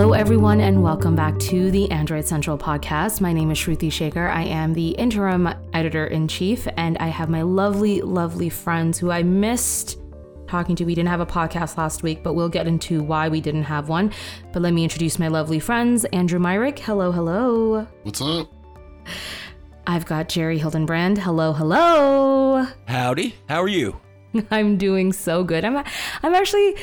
Hello, everyone, and welcome back to the Android Central podcast. My name is Shruti Shekar. I am the interim editor in chief, and I have my lovely, lovely friends who I missed talking to. We didn't have a podcast last week, but we'll get into why we didn't have one. But let me introduce my lovely friends Andrew Myrick. Hello, hello. What's up? I've got Jerry Hildenbrand. Hello, hello. Howdy. How are you? I'm doing so good. I'm I'm actually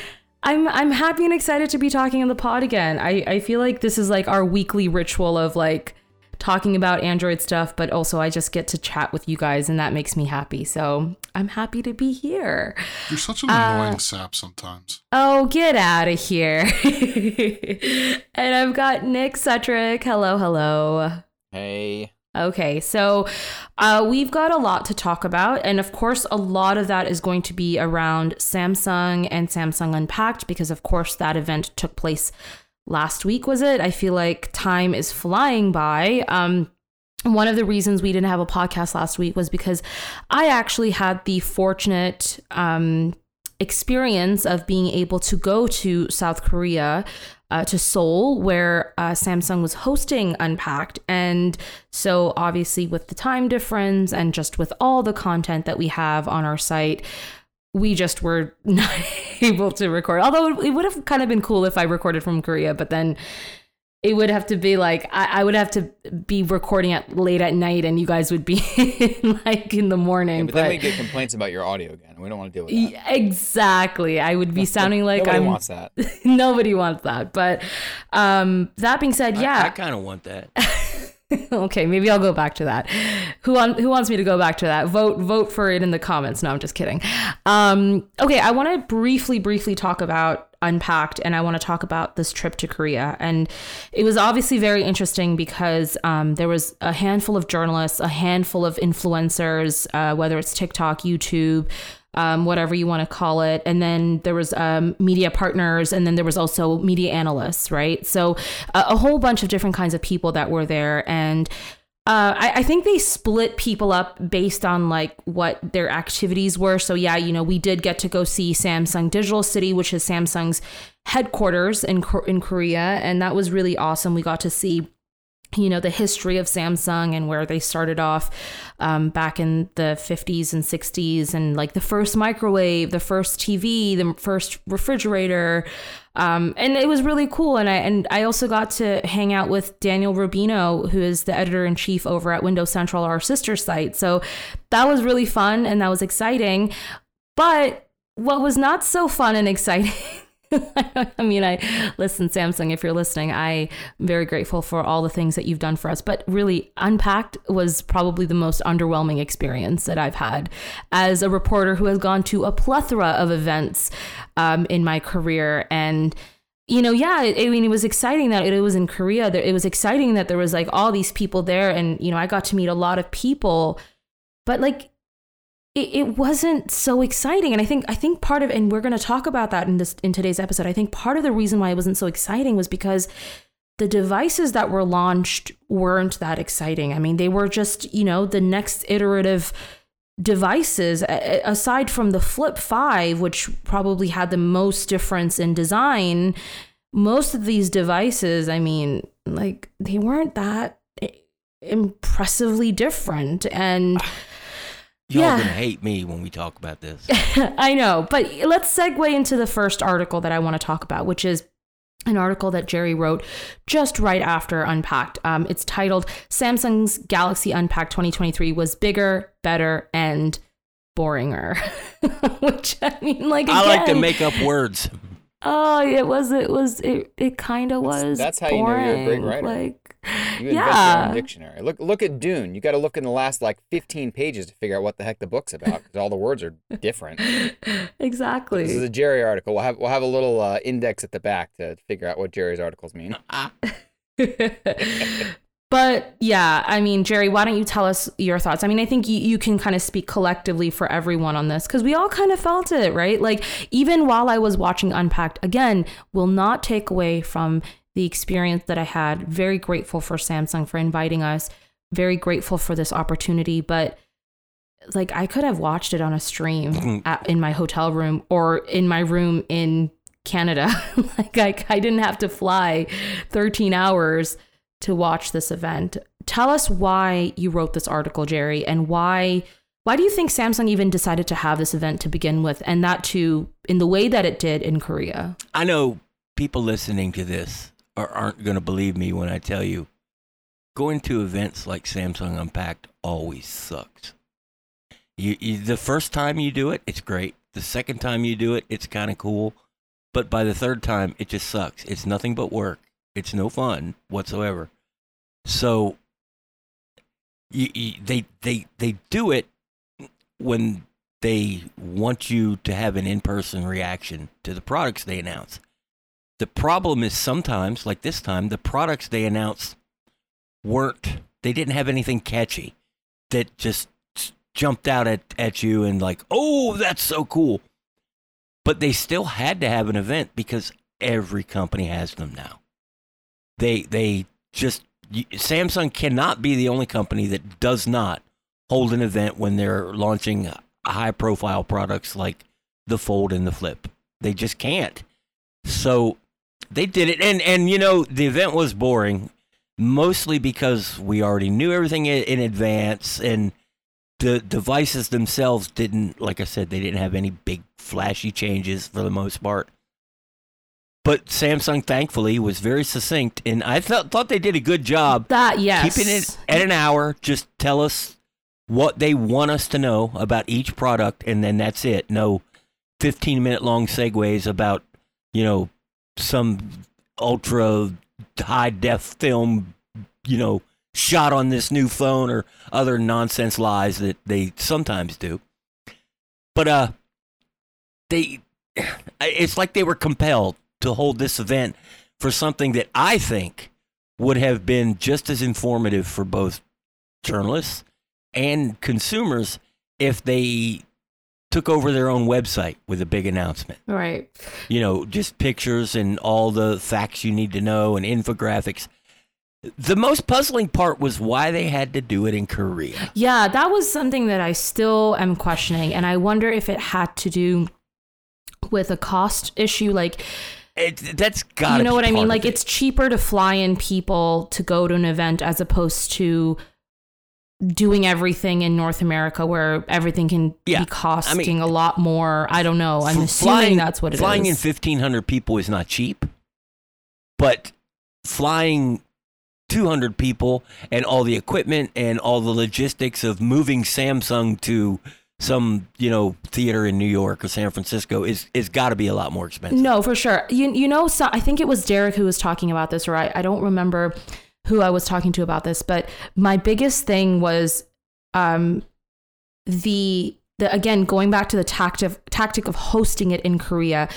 I'm I'm happy and excited to be talking on the pod again. I, I feel like this is like our weekly ritual of like talking about Android stuff, but also I just get to chat with you guys and that makes me happy. So I'm happy to be here. You're such an annoying uh, sap sometimes. Oh, get out of here. and I've got Nick Sutrich. Hello, hello. Hey. Okay, so uh, we've got a lot to talk about. And of course, a lot of that is going to be around Samsung and Samsung Unpacked, because of course, that event took place last week, was it? I feel like time is flying by. Um, one of the reasons we didn't have a podcast last week was because I actually had the fortunate um, experience of being able to go to South Korea uh, to Seoul, where uh, Samsung was hosting Unpacked. And so, obviously, with the time difference and just with all the content that we have on our site, we just were not able to record. Although it would have kind of been cool if I recorded from Korea, but then it would have to be like I, I, would have to be recording at late at night and you guys would be like in the morning yeah, but, but, then we get complaints about your audio again we don't want to deal with that exactly i would be sounding like nobody i'm wants that nobody wants that but um that being said yeah i, I kind of want that okay, maybe I'll go back to that. Who on, who wants me to go back to that? Vote vote for it in the comments. No, I'm just kidding. Um, okay, I want to briefly briefly talk about Unpacked, and I want to talk about this trip to Korea. And it was obviously very interesting because um, there was a handful of journalists, a handful of influencers, uh, whether it's TikTok, YouTube, um, whatever you want to call it. And then there was um, media partners, and then there was also media analysts, right? So uh, a whole bunch of different kinds of people that were there, and uh, I, I, think they split people up based on like what their activities were. So yeah, you know, we did get to go see Samsung Digital City, which is Samsung's headquarters in in Korea, and that was really awesome. We got to see you know the history of Samsung and where they started off um, back in the 50s and 60s and like the first microwave, the first TV, the first refrigerator, um, and it was really cool. And I and I also got to hang out with Daniel Rubino, who is the editor in chief over at Windows Central, our sister site. So that was really fun and that was exciting. But what was not so fun and exciting I mean, I listen, Samsung, if you're listening, I'm very grateful for all the things that you've done for us. But really, Unpacked was probably the most underwhelming experience that I've had as a reporter who has gone to a plethora of events um, in my career. And you know, yeah, I mean, it was exciting that it was in Korea. It was exciting that there was like all these people there, and you know, I got to meet a lot of people. But like, it, it wasn't so exciting. And i think i think part of and we're going to talk about that in this in today's episode. I think part of the reason why it wasn't so exciting was because the devices that were launched weren't that exciting. I mean they were just you know the next iterative devices aside from the flip 5 which probably had the most difference in design most of these devices i mean like they weren't that impressively different. And ah. Y'all yeah. gonna hate me when we talk about this. I know, but let's segue into the first article that I want to talk about, which is an article that Jerry wrote just right after Unpacked. Um, it's titled Samsung's Galaxy Unpacked 2023 was bigger, better, and boringer. Which I mean, like again, I like to make up words. Oh, it was. It was. It. It kind of was. That's how boring. you know you're a great writer. Like you invent yeah. your own dictionary. Look look at Dune. You got to look in the last like 15 pages to figure out what the heck the book's about because all the words are different. exactly. This is a Jerry article. We'll have we'll have a little uh, index at the back to figure out what Jerry's articles mean. but yeah, I mean, Jerry, why don't you tell us your thoughts? I mean, I think you, you can kind of speak collectively for everyone on this because we all kind of felt it, right? Like, even while I was watching Unpacked, again, will not take away from the experience that I had. Very grateful for Samsung for inviting us. Very grateful for this opportunity, but like I could have watched it on a stream mm-hmm. at, in my hotel room or in my room in Canada. like I, I didn't have to fly 13 hours to watch this event. Tell us why you wrote this article, Jerry, and why why do you think Samsung even decided to have this event to begin with and that too in the way that it did in Korea? I know people listening to this are, aren't going to believe me when I tell you going to events like Samsung Unpacked always sucks. You, you, the first time you do it, it's great. The second time you do it, it's kind of cool. But by the third time, it just sucks. It's nothing but work. It's no fun whatsoever. So you, you, they they they do it when they want you to have an in-person reaction to the products they announce. The problem is sometimes, like this time, the products they announced weren't they didn't have anything catchy that just jumped out at, at you and like, oh, that's so cool. But they still had to have an event because every company has them now. They they just Samsung cannot be the only company that does not hold an event when they're launching high profile products like the Fold and the Flip. They just can't. So they did it and and you know the event was boring mostly because we already knew everything in, in advance and the devices themselves didn't like I said they didn't have any big flashy changes for the most part. But Samsung thankfully was very succinct and I thought thought they did a good job that yes keeping it at an hour just tell us what they want us to know about each product and then that's it. No 15 minute long segues about, you know, some ultra high def film, you know, shot on this new phone or other nonsense lies that they sometimes do. But uh they it's like they were compelled to hold this event for something that I think would have been just as informative for both journalists and consumers if they took over their own website with a big announcement. Right. You know, just pictures and all the facts you need to know and infographics. The most puzzling part was why they had to do it in Korea. Yeah, that was something that I still am questioning. And I wonder if it had to do with a cost issue. Like, it, that's got you know what I mean? Like, it. it's cheaper to fly in people to go to an event as opposed to doing everything in North America where everything can Yeah. be costing I mean, a lot more. I don't know. I'm assuming that's what it is. flying in 1,500 people is not cheap, but flying 200 people and all the equipment and all the logistics of moving Samsung to some, you know, theater in New York or San Francisco is is got to be a lot more expensive. No, for sure. You you know, so I think it was Derrek who was talking about this, or I, I don't remember who I was talking to about this, but my biggest thing was um the the again going back to the tactic tactic of hosting it in Korea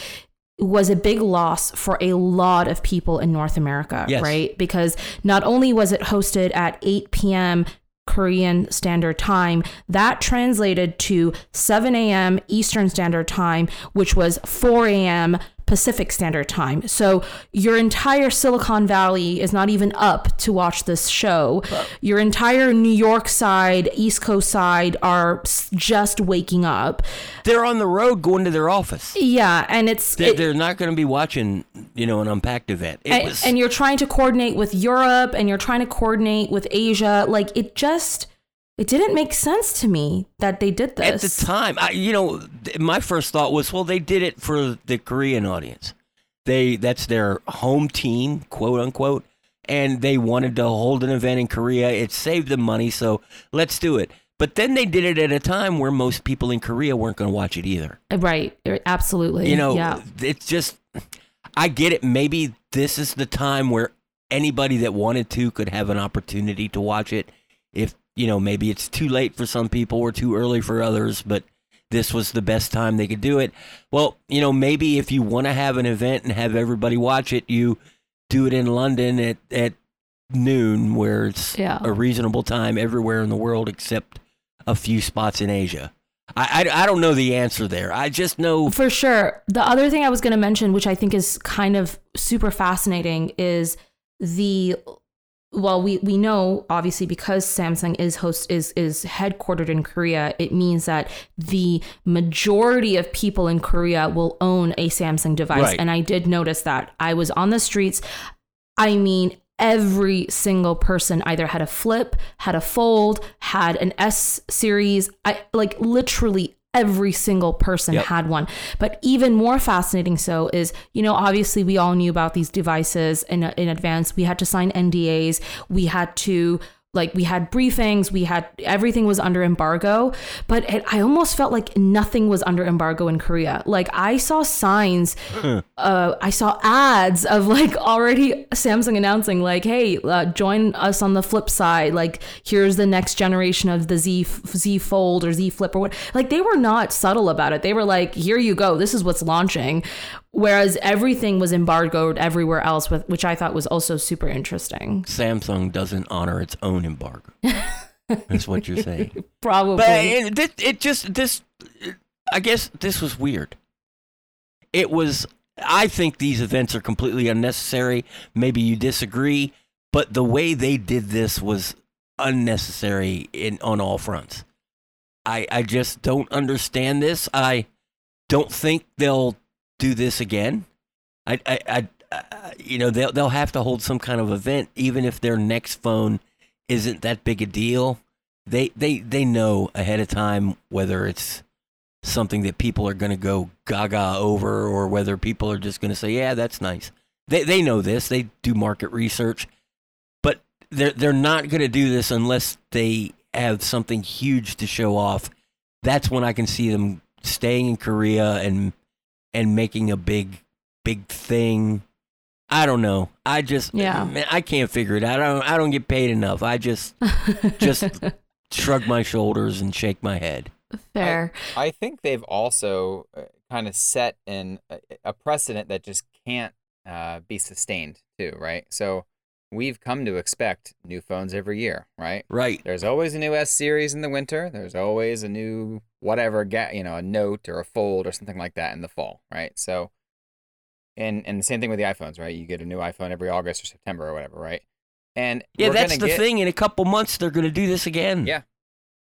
was a big loss for a lot of people in North America, Yes. right? Because not only was it hosted at 8 p.m. Korean Standard Time, that translated to 7 a.m. Eastern Standard Time, which was 4 a.m. Pacific Standard Time. So your entire Silicon Valley is not even up to watch this show. Your entire New York side, East Coast side are just waking up. They're on the road going to their office. Yeah, and it's They're, it- they're not going to be watching, you know, an unpacked event. It and, was and you're trying to coordinate with Europe and you're trying to coordinate with Asia. Like it just it didn't make sense to me that they did this. At the time, I, you know, my first thought was, well, they did it for the Korean audience. They that's their home team, quote unquote, and they wanted to hold an event in Korea. It saved them money, so let's do it. But then they did it at a time where most people in Korea weren't going to watch it either. Uh, right, absolutely. You know, yeah. it's just I get it. Maybe this is the time where anybody that wanted to could have an opportunity to watch it. If you know, maybe it's too late for some people or too early for others, but this was the best time they could do it. Well, you know, maybe if you want to have an event and have everybody watch it, you do it in London at at noon, where it's Yeah. a reasonable time everywhere in the world except a few spots in Asia. I, I, I don't know the answer there. I just know For sure. The other thing I was going to mention, which I think is kind of super fascinating, is the well we we know obviously because Samsung is host is is headquartered in Korea it means that the majority of people in Korea will own a Samsung device. Right. and I did notice that. I was on the streets. I mean every single person either had a flip had a fold had an S series. I like literally every single person Yep. had one. But even more fascinating so is you know obviously we all knew about these devices in in advance. We had to sign NDAs we had to like we had briefings we had everything was under embargo but it, i almost felt like nothing was under embargo in korea. Like i saw signs uh, i saw ads of like already samsung announcing like hey uh, join us on the flip side. Like here's the next generation of the z z fold or z flip or what. Like they were not subtle about it. They were like here you go. This is what's launching whereas everything was embargoed everywhere else with, which i thought was also super interesting Samsung doesn't honor its own embargo. That's what you're saying. probably But it, it, it just this. I guess this was weird. It was. I think these events are completely unnecessary. Maybe you disagree, but the way they did this was unnecessary in on all fronts. I I just don't understand this. I don't think they'll do this again. I I, I, I you know they'll they'll have to hold some kind of event, even if their next phone isn't that big a deal. They they they know ahead of time whether it's something that people are going to go gaga over or whether people are just going to say yeah that's nice. They they know this. They do market research. But they're they're not going to do this unless they have something huge to show off. That's when i can see them staying in korea and and making a big big thing i don't know i just Yeah. man, i can't figure it out i don't i don't get paid enough i just just shrug my shoulders and shake my head. fair I think they've also uh, kind of set in a, a precedent that just can't uh, be sustained too, right? So we've come to expect new phones every year, right? Right. There's always a new S series in the winter. There's always a new whatever, ga- you know, a note or a fold or something like that in the fall, right? So, and and the same thing with the iPhones, right? You get a new iPhone every August or September or whatever, right? And Yeah, that's the get- thing. In a couple months, they're going to do this again. Yeah.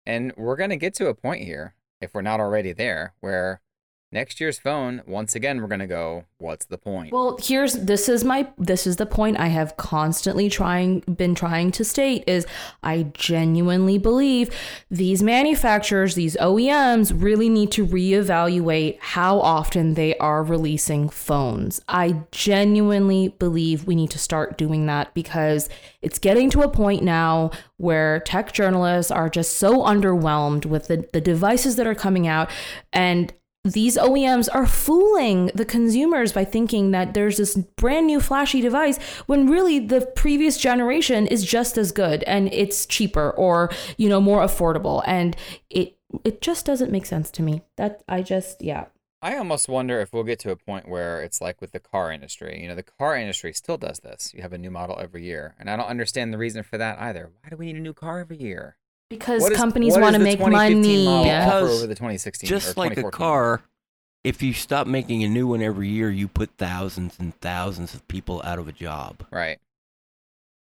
And we're going to get to a point here, if we're not already there, where next year's phone, once again, we're going to go, what's the point? Well, here's this is my this is the point I have constantly trying been trying to state is I genuinely believe these manufacturers, these OEMs really need to reevaluate how often they are releasing phones. I genuinely believe we need to start doing that because it's getting to a point now where tech journalists are just so underwhelmed with the, the devices that are coming out and these OEMs are fooling the consumers by thinking that there's this brand new flashy device when really the previous generation is just as good and it's cheaper or you know more affordable and it it just doesn't make sense to me. That I just yeah. I almost wonder if we'll get to a point where it's like with the car industry. You know, the car industry still does this. You have a new model every year. And I don't understand the reason for that either. Why do we need a new car every year? Because What is- companies want to make money. model Because over the 2016 or Just like a car, if you stop making a new one every year, you put thousands and thousands of people out of a job. Right.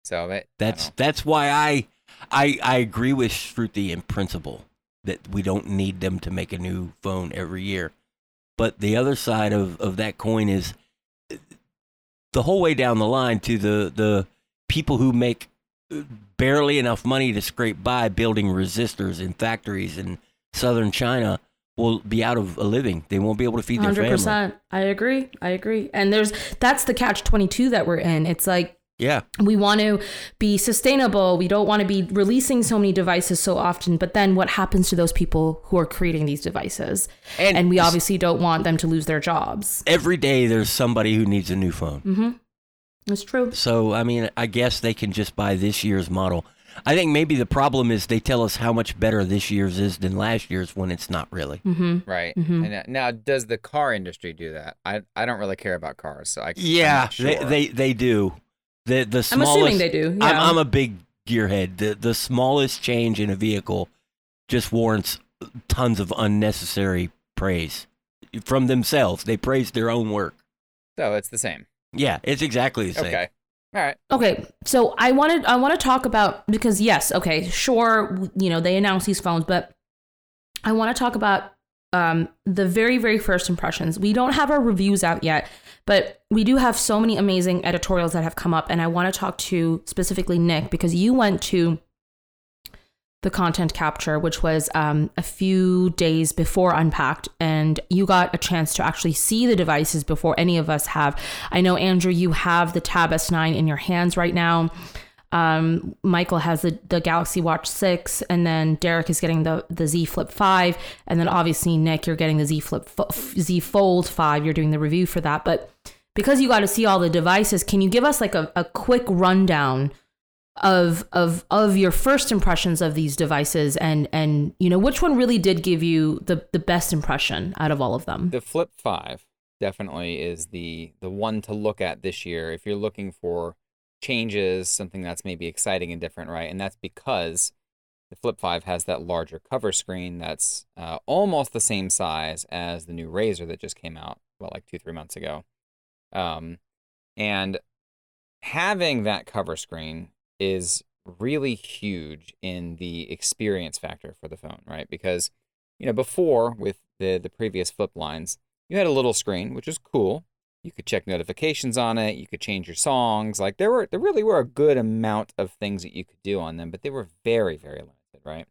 So that, I That's don't that's why I I I agree with Shruti in principle that we don't need them to make a new phone every year. But the other side of, of that coin is uh, the whole way down the line to the the people who make barely enough money to scrape by building resistors in factories in southern China will be out of a living. They won't be able to feed their Hundred family. percent. I agree. I agree. And there's that's the catch twenty two that we're in. It's like Yeah. we want to be sustainable. We don't want to be releasing so many devices so often. But then what happens to those people who are creating these devices? And, And we obviously don't want them to lose their jobs. every day there's somebody who needs a new phone. Mm-hmm. It's true. So, I mean, I guess they can just buy this year's model. I think maybe the problem is they tell us how much better this year's is than last year's when it's not really. Mm-hmm. Right. Mhm. And uh, now, does the car industry do that? I I don't really care about cars, so I I'm Yeah, not they, they they do. The the smallest, I'm smallest. assuming they do. Yeah. I'm, I'm a big gearhead. The the smallest change in a vehicle just warrants tons of unnecessary praise from themselves. They praise their own work. so it's the same. Yeah, it's exactly the same. Okay. All right. Okay, so I wanted I want to talk about because yes, okay, sure, you know they announced these phones, but I want to talk about um, the very very first impressions. We don't have our reviews out yet, but we do have so many amazing editorials that have come up, and I want to talk to specifically Nick because you went to the content capture, which was um, a few days before Unpacked, and you got a chance to actually see the devices before any of us have. I know, Andrew, you have the Tab S9 in your hands right now. Um, Michael has the, the Galaxy Watch 6, and then Derrek is getting the, the Z Flip 5, and then obviously, Nick, you're getting the Z Flip Z Fold 5. You're doing the review for that. But because you got to see all the devices, can you give us like a, a quick rundown? Of of of your first impressions of these devices and and you know which one really did give you the the best impression out of all of them? The flip 5 definitely is the the one to look at this year if you're looking for changes something that's maybe exciting and different right? And that's because the flip 5 has that larger cover screen that's uh, almost the same size as the new razr that just came out well like two three months ago. Um, and having that cover screen is really huge in the experience factor for the phone, right? Because you know, before with the the previous flip lines, you had a little screen, which was cool. You could check notifications on it, you could change your songs. Like there were there really were a good amount of things that you could do on them, but they were very very limited, right?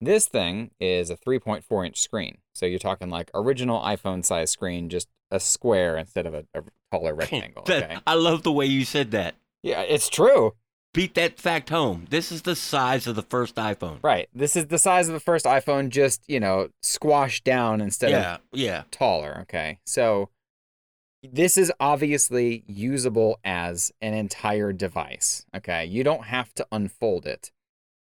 This thing is a 3.4 inch screen. So you're talking like original iPhone size screen, just a square instead of a, a taller rectangle. Okay? I love the way you said that. Yeah, it's true beat that fact home. This is the size of the first iPhone. Right. This is the size of the first iPhone, just you know, squashed down instead yeah, of yeah taller. Okay, so this is obviously usable as an entire device. Okay, you don't have to unfold it.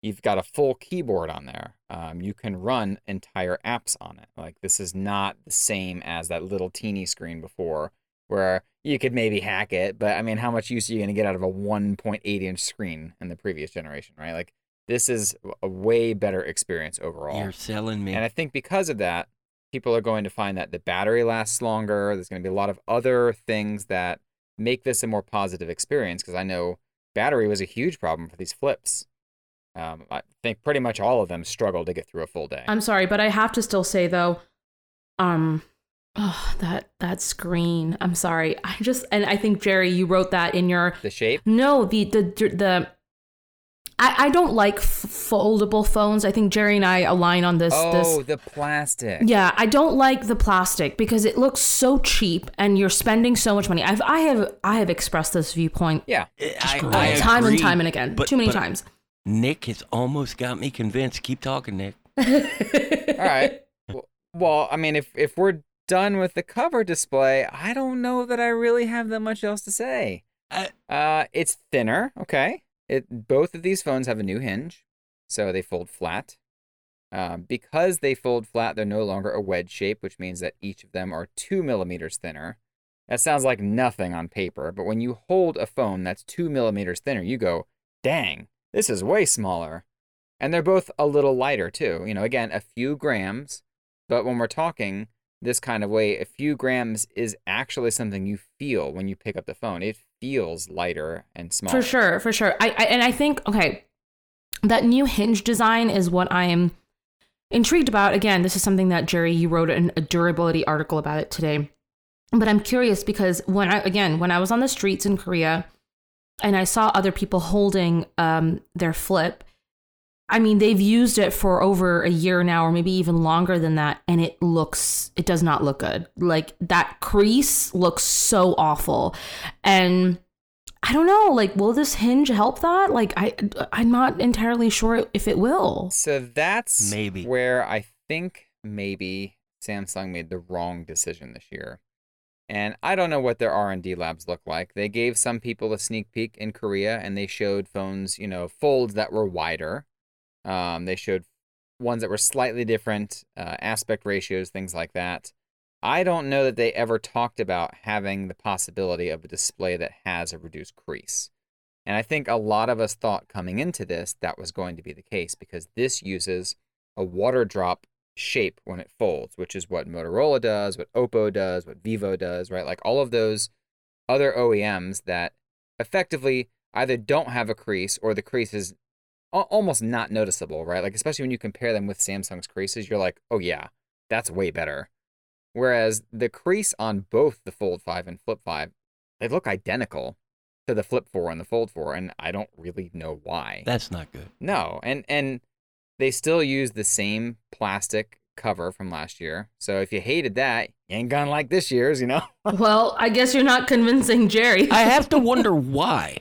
You've got a full keyboard on there. Um, you can run entire apps on it. Like this is not the same as that little teeny screen before, where you could maybe hack it, but I mean, how much use are you going to get out of a 1.8 inch screen in the previous generation, right? Like, this is a way better experience overall. You're selling me. And I think because of that, people are going to find that the battery lasts longer. There's going to be a lot of other things that make this a more positive experience because I know battery was a huge problem for these flips. Um, I think pretty much all of them struggle to get through a full day. I'm sorry, but I have to still say though, um, Oh, that that screen. I'm sorry. I just and I think Jerry, you wrote that in your the shape. No, the the the. I, I don't like f- foldable phones. I think Jerry and I align on this. Oh, this. the plastic. Yeah, I don't like the plastic because it looks so cheap, and you're spending so much money. I've I have I have expressed this viewpoint. Yeah, eh, I, I time agree, and time and again, but, too many times. Nick has almost got me convinced. Keep talking, Nick. All right. Well, I mean, if if we're done with the cover display, I don't know that I really have that much else to say. Uh, it's thinner, okay. It both of these phones have a new hinge, so they fold flat. Uh, because they fold flat, they're no longer a wedge shape, which means that each of them are two millimeters thinner. That sounds like nothing on paper, but when you hold a phone that's two millimeters thinner, you go, dang, this is way smaller. And they're both a little lighter, too. You know, again, a few grams, but when we're talking this kind of way, a few grams is actually something you feel when you pick up the phone. It feels lighter and smaller. For sure, for sure. I, I and I think okay, that new hinge design is what I am intrigued about. Again, this is something that Jerry you wrote an, a durability article about it today. But I'm curious because when I again when I was on the streets in Korea and I saw other people holding um, their flip I mean, they've used it for over a year now, or maybe even longer than that, and it looks, it does not look good. Like that crease looks so awful. And I don't know, like, will this hinge help that? Like, I, I'm not entirely sure if it will. So that's maybe where I think maybe Samsung made the wrong decision this year. And I don't know what their R&D labs look like. They gave some people a sneak peek in Korea and they showed phones, you know, folds that were wider um, they showed ones that were slightly different, uh, aspect ratios, things like that. I don't know that they ever talked about having the possibility of a display that has a reduced crease. And I think a lot of us thought coming into this that was going to be the case because this uses a water drop shape when it folds, which is what Motorola does, what Oppo does, what Vivo does, right? Like all of those other OEMs that effectively either don't have a crease or the crease is almost not noticeable, right? Like especially when you compare them with Samsung's creases, you're like, "Oh yeah, that's way better." Whereas the crease on both the Fold 5 and Flip 5, they look identical to the Flip 4 and the Fold 4, and I don't really know why. That's not good. No, and and they still use the same plastic cover from last year. So if you hated that, you ain't gonna like this year's, you know. well, I guess you're not convincing Jerry. I have to wonder why.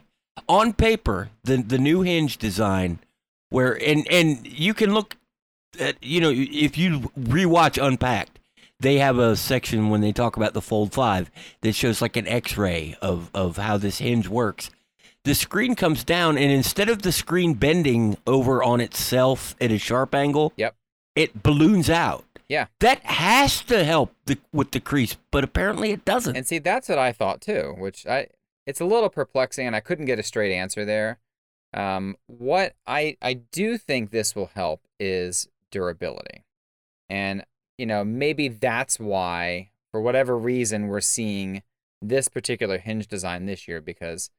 On paper, the the new hinge design, where and and you can look at you know if you rewatch Unpacked, they have a section when they talk about the Fold Five that shows like an X-ray of of how this hinge works. The screen comes down, and instead of the screen bending over on itself at a sharp angle, Yep. it balloons out. Yeah. That has to help the, with the crease, but apparently it doesn't. And see, that's what I thought too, which I it's a little perplexing, and I couldn't get a straight answer there. Um, what I I do think this will help is durability, and you know maybe that's why for whatever reason we're seeing this particular hinge design this year because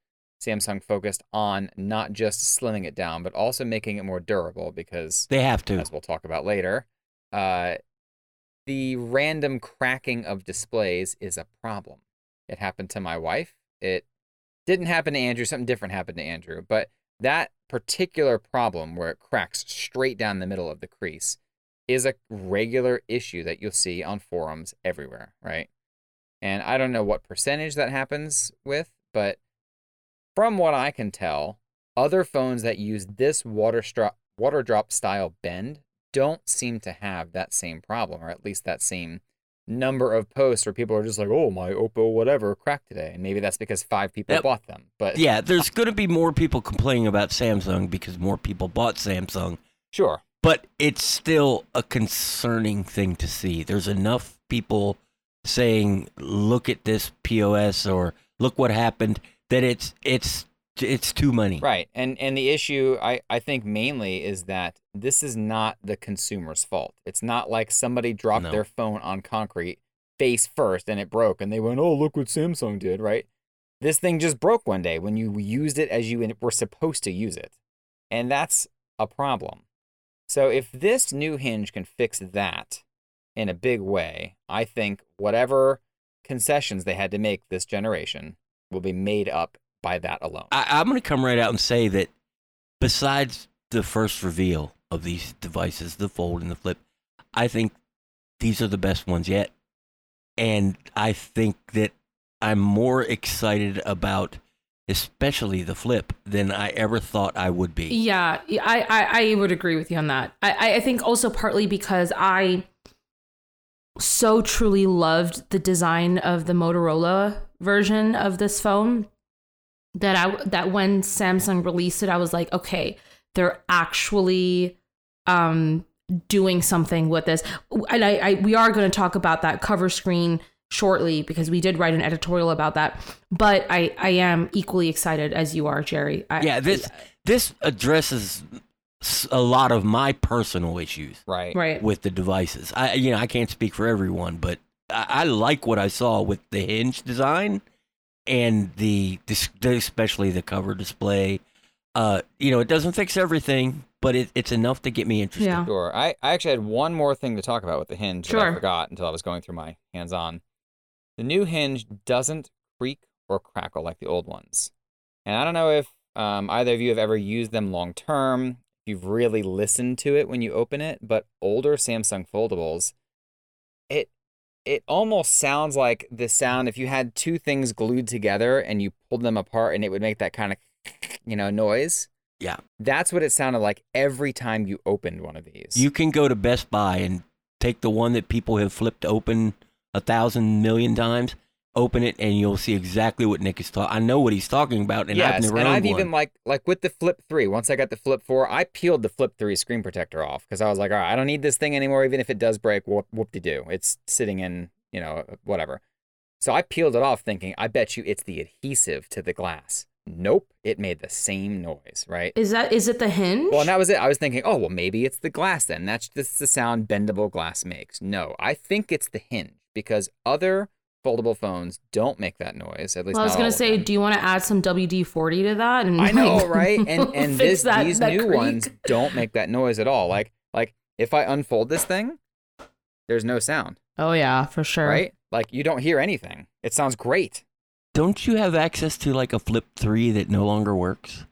Samsung focused on not just slimming it down but also making it more durable because they have to. as we'll talk about later, uh, the random cracking of displays is a problem. It happened to my wife. It didn't happen to Andrew. Something different happened to Andrew. But that particular problem where it cracks straight down the middle of the crease is a regular issue that you'll see on forums everywhere, right? And I don't know what percentage that happens with, but from what I can tell, other phones that use this water, stro- water drop style bend don't seem to have that same problem, or at least that same number of posts where people are just like, "Oh, my Oppo whatever cracked today," and maybe that's because five people Yep. bought them. But Yeah, there's going to be more people complaining about Samsung because more people bought Samsung, sure, but it's still a concerning thing to see. There's enough people saying, "Look at this POS" or "Look what happened," that it's it's it's too many. right. And and the issue I I think mainly is that this is not the consumer's fault. It's not like somebody dropped No. their phone on concrete face first and it broke, and they went, "Oh, look what Samsung did," right? This thing just broke one day when you used it as you were supposed to use it. And that's a problem. So if this new hinge can fix that in a big way, I think whatever concessions they had to make this generation will be made up by that alone. I, I'm going to come right out and say that besides the first reveal of these devices, the Fold and the Flip, I think these are the best ones yet. And I think that I'm more excited about, especially the Flip, than I ever thought I would be. Yeah, I, I, I would agree with you on that. I, I think also partly because I so truly loved the design of the Motorola version of this phone that I that when Samsung released it, I was like, okay, they're actually um doing something with this. And I, I we are going to talk about that cover screen shortly because we did write an editorial about that. But I I am equally excited as you are, Jerry. I, Yeah, this this addresses a lot of my personal issues. right. right. with the devices. I you know I can't speak for everyone, but I, I like what I saw with the hinge design and the, especially the cover display. Uh, you know, it doesn't fix everything, but it, it's enough to get me interested. Yeah. Sure. I, I actually had one more thing to talk about with the hinge that I forgot until I was going through my hands on. The new hinge doesn't creak or crackle like the old ones. And I don't know if um, either of you have ever used them long term, if you've really listened to it when you open it, but older Samsung foldables, it it almost sounds like the sound if you had two things glued together and you pulled them apart and it would make that kind of you know noise. Yeah. That's what it sounded like every time you opened one of these. You can go to Best Buy and take the one that people have flipped open a thousand million times, open it, and you'll see exactly what Nick is talking. I know what he's talking about, and I've yes, never and owned I've one. even like like with the Flip Three. Once I got the Flip Four, I peeled the Flip Three screen protector off because I was like, all right, I don't need this thing anymore. Even if it does break, whoop whoop de doo. It's sitting in you know whatever. So I peeled it off, thinking, I bet you it's the adhesive to the glass. Nope, it made the same noise, right? Is that is it the hinge? Well, and that was it. I was thinking, oh well, maybe it's the glass then. That's just the sound bendable glass makes. No, I think it's the hinge because other foldable phones don't make that noise. At least Well, I was gonna say, do you want to add some WD forty to that? And I know, like, right? And and this that- these that new creak? ones don't make that noise at all. Like like if I unfold this thing, there's no sound, Oh yeah, for sure. right? Like you don't hear anything. It sounds great. Don't you have access to like a Flip 3 that no longer works?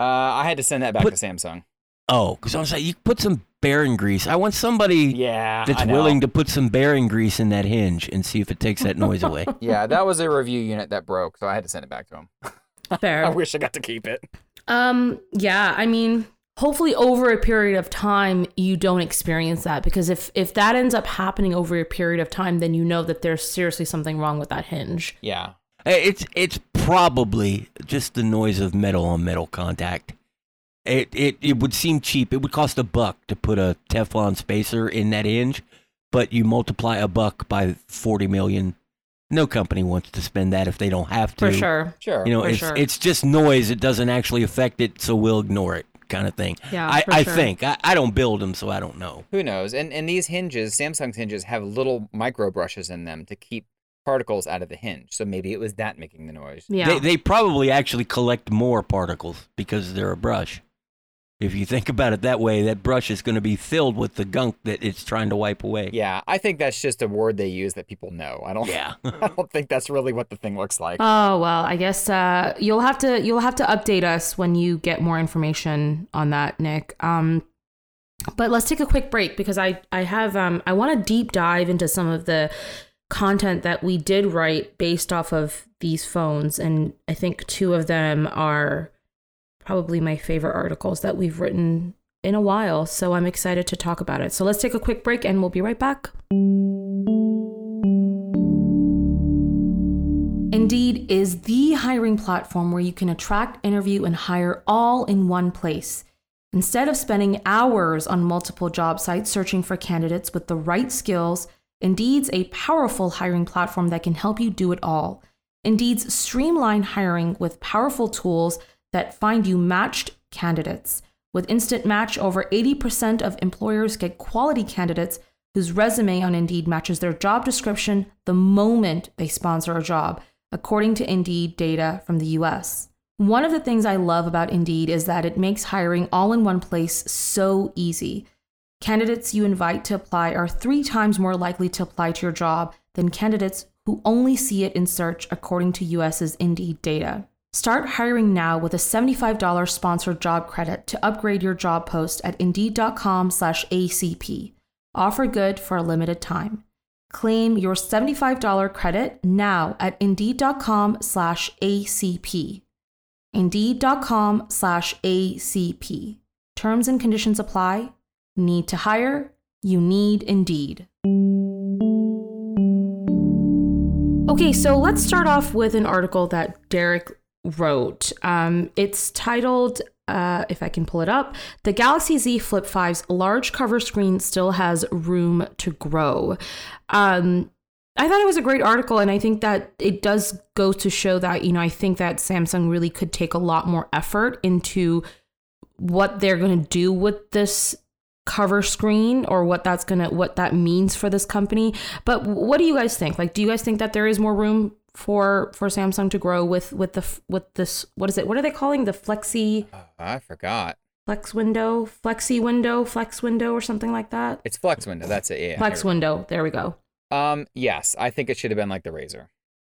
Uh, I had to send that back Put- to Samsung. Oh, because I was like, you put some bearing grease. I want somebody Yeah, that's willing to put some bearing grease in that hinge and see if it takes that noise away. Yeah, that was a review unit that broke, so I had to send it back to him. Fair. I wish I got to keep it. Um, yeah, I mean, hopefully over a period of time you don't experience that because if if that ends up happening over a period of time, then you know that there's seriously something wrong with that hinge. Yeah, It's it's probably just the noise of metal on metal contact. It, it it would seem cheap. It would cost a buck to put a Teflon spacer in that hinge, but you multiply a buck by forty million. No company wants to spend that if they don't have to. For sure. sure. You know, For it's sure. it's just noise. It doesn't actually affect it, so we'll ignore it, kind of thing. Yeah, I, for I sure. think I, I don't build them, so I don't know. Who knows? And and these hinges, Samsung's hinges, have little micro brushes in them to keep particles out of the hinge. So maybe it was that making the noise. Yeah. They, they probably actually collect more particles because they're a brush. If you think about it that way, that brush is going to be filled with the gunk that it's trying to wipe away. Yeah, I think that's just a word they use that people know. I don't. Yeah. I don't think that's really what the thing looks like. Oh well, I guess uh, you'll have to you'll have to update us when you get more information on that, Nick. Um, but let's take a quick break because I I have um I want to deep dive into some of the content that we did write based off of these phones, and I think two of them are probably my favorite articles that we've written in a while. So I'm excited to talk about it. So let's take a quick break, and we'll be right back. Indeed is the hiring platform where you can attract, interview, and hire all in one place. Instead of spending hours on multiple job sites searching for candidates with the right skills, Indeed's a powerful hiring platform that can help you do it all. Indeed's streamline hiring with powerful tools that find you matched candidates. With Instant Match, over 80% of employers get quality candidates whose resume on Indeed matches their job description the moment they sponsor a job, according to Indeed data from the US. One of the things I love about Indeed is that it makes hiring all in one place so easy. Candidates you invite to apply are three times more likely to apply to your job than candidates who only see it in search, according to US's Indeed data. Start hiring now with a $75 sponsored job credit to upgrade your job post at indeed.com/acp. Offer good for a limited time. Claim your $75 credit now at indeed.com/acp. Indeed.com/acp. Terms and conditions apply. Need to hire? You need Indeed. Okay, so let's start off with an article that Derrek wrote. Um, it's titled, uh, if I can pull it up, The Galaxy Z Flip 5's large cover screen still has room to grow. Um, I thought it was a great article, and I think that it does go to show that, you know, I think that Samsung really could take a lot more effort into what they're going to do with this cover screen or what that's going to what that means for this company but what do you guys think like do you guys think that there is more room for for Samsung to grow with with the with this what is it what are they calling the flexi Oh, I forgot. flex window flexi window flex window or something like that It's flex window. That's it. Yeah. flex window there we go go. Um. Yes, I think it should have been like the Razr.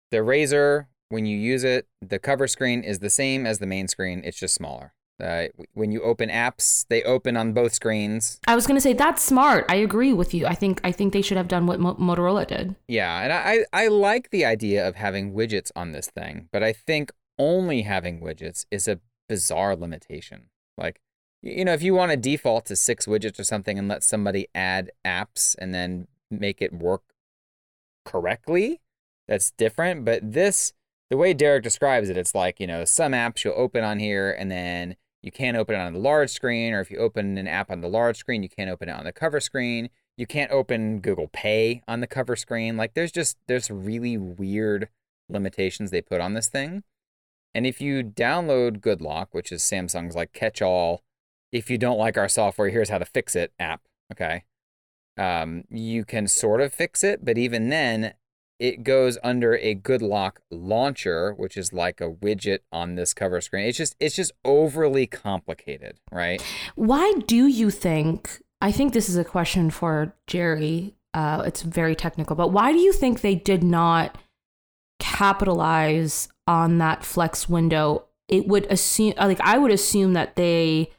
The Razr, when you use it, the cover screen is the same as the main screen. It's just smaller. Uh, when you open apps, they open on both screens. I was going to say that's smart I agree with you I think I think they should have done what Mo- Motorola did Yeah, and I I like the idea of having widgets on this thing, but I think only having widgets is a bizarre limitation. Like, you know, if you want to default to six widgets or something and let somebody add apps and then make it work correctly, that's different. But this, the way Derrek describes it, it's like, you know, some apps you'll open on here and then you can't open it on the large screen, or if you open an app on the large screen, you can't open it on the cover screen. You can't open Google Pay on the cover screen. Like there's just there's really weird limitations they put on this thing. And if you download GoodLock, which is Samsung's like catch-all, if you don't like our software, here's how to fix it app. Okay, um, you can sort of fix it, but even then, it goes under a good lock launcher, which is like a widget on this cover screen. It's just it's just overly complicated, right? Why do you think? I think this is a question for Jerry. Uh, it's very technical, but why do you think they did not capitalize on that flex window? It would assume, like, I would assume that they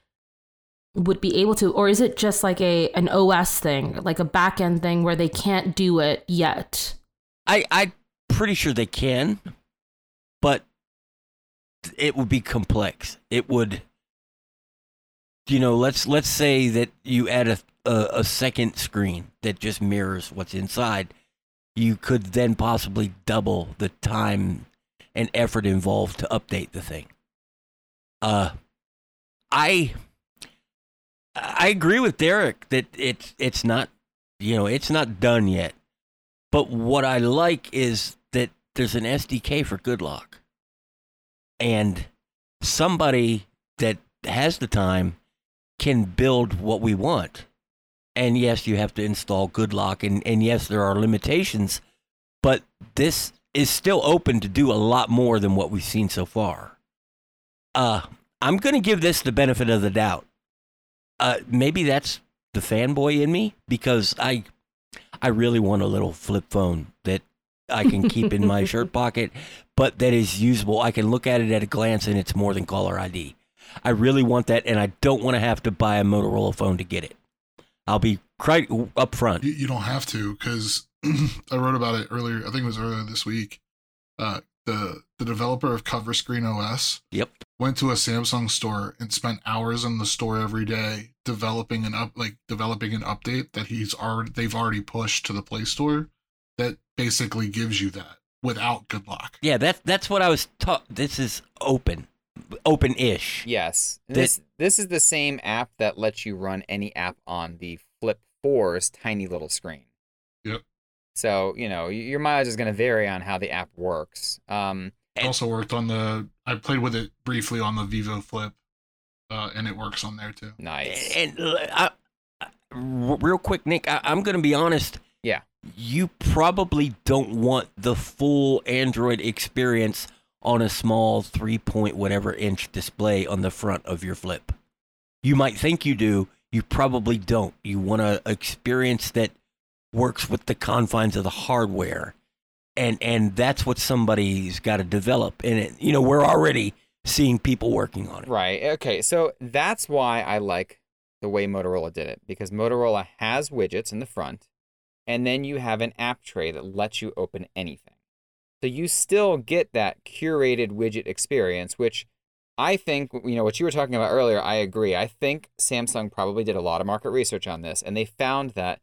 would be able to, or is it just like a an OS thing, like a back end thing where they can't do it yet? I I'm pretty sure they can, but it would be complex. It would, you know, let's let's say that you add a a, a second screen that just mirrors what's inside. You could then possibly double the time and effort involved to update the thing. Uh, I I agree with Derrek that it's it's not you know it's not done yet. But what I like is that there's an SDK for Good Lock. And somebody that has the time can build what we want. And yes, you have to install Good Lock and, and yes, there are limitations, but this is still open to do a lot more than what we've seen so far. Uh, I'm going to give this the benefit of the doubt. Uh, maybe that's the fanboy in me because I I really want a little flip phone that I can keep in my shirt pocket, but that is usable. I can look at it at a glance and it's more than caller ID. I really want that, and I don't want to have to buy a Motorola phone to get it. I'll be quite up front. You, you don't have to because I wrote about it earlier. I think it was earlier this week. Uh, the the developer of Cover Screen OS Yep. went to a Samsung store and spent hours in the store every day developing an up like developing an update that he's already they've already pushed to the Play Store that basically gives you that without Good Lock. Yeah, that's that's what I was taught. This is open, open-ish. Yes. This this is the same app that lets you run any app on the Flip 4's tiny little screen. Yep. So, you know, your mileage is going to vary on how the app works. Um, I also worked on the I played with it briefly on the Vivo Flip, uh, and it works on there too. nice. And uh, I, I- r- real quick, Nick, I, I'm going to be honest. Yeah. You probably don't want the full Android experience on a small three point whatever inch display on the front of your flip. You might think you do. You probably don't. You want an experience that works with the confines of the hardware. And and that's what somebody's got to develop. And it, you know, we're already seeing people working on it. Right. Okay. So that's why I like the way Motorola did it because Motorola has widgets in the front, and then you have an app tray that lets you open anything. So you still get that curated widget experience, which I think, you know, what you were talking about earlier, I agree. I think Samsung probably did a lot of market research on this, and they found that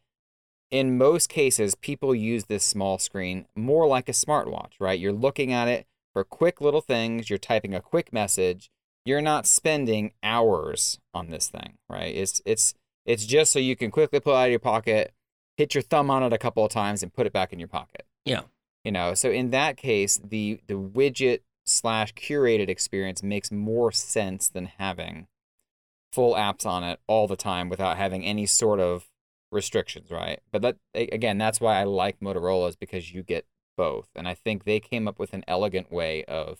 in most cases, people use this small screen more like a smartwatch, right? You're looking at it for quick little things, you're typing a quick message, you're not spending hours on this thing, right? It's it's it's just so you can quickly pull it out of your pocket, hit your thumb on it a couple of times, and put it back in your pocket. Yeah. You know, so in that case, the the widget slash curated experience makes more sense than having full apps on it all the time without having any sort of restrictions, right? But that again, that's why I like Motorola is because you get both, and I think they came up with an elegant way of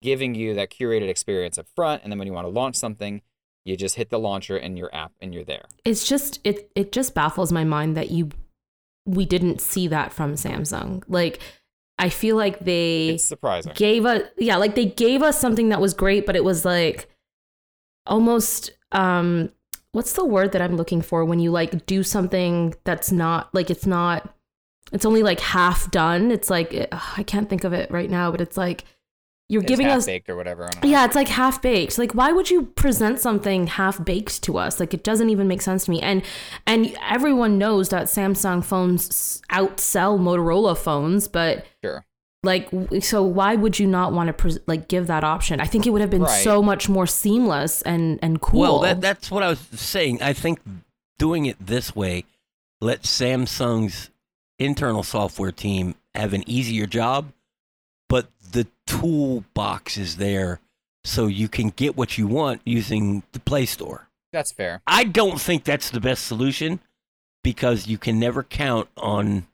giving you that curated experience up front, and then when you want to launch something, you just hit the launcher and your app, and you're there. It's just it it just baffles my mind that you we didn't see that from Samsung. Like I feel like they It's surprising. gave us yeah, like they gave us something that was great, but it was like almost um what's the word that I'm looking for when you like do something that's not like it's not it's only like half done. It's like ugh, I can't think of it right now, but it's like you're It's giving half us baked or whatever. I don't know. yeah, it's like half baked. Like, why would you present something half baked to us? Like, it doesn't even make sense to me. And and everyone knows that Samsung phones outsell Motorola phones, but Sure. like, so why would you not want to pres like give that option? I think it would have been Right. so much more seamless and and cool. Well, that, that's what I was saying. I think doing it this way let Samsung's internal software team have an easier job, but the toolbox is there so you can get what you want using the Play Store. That's fair. I don't think that's the best solution because you can never count on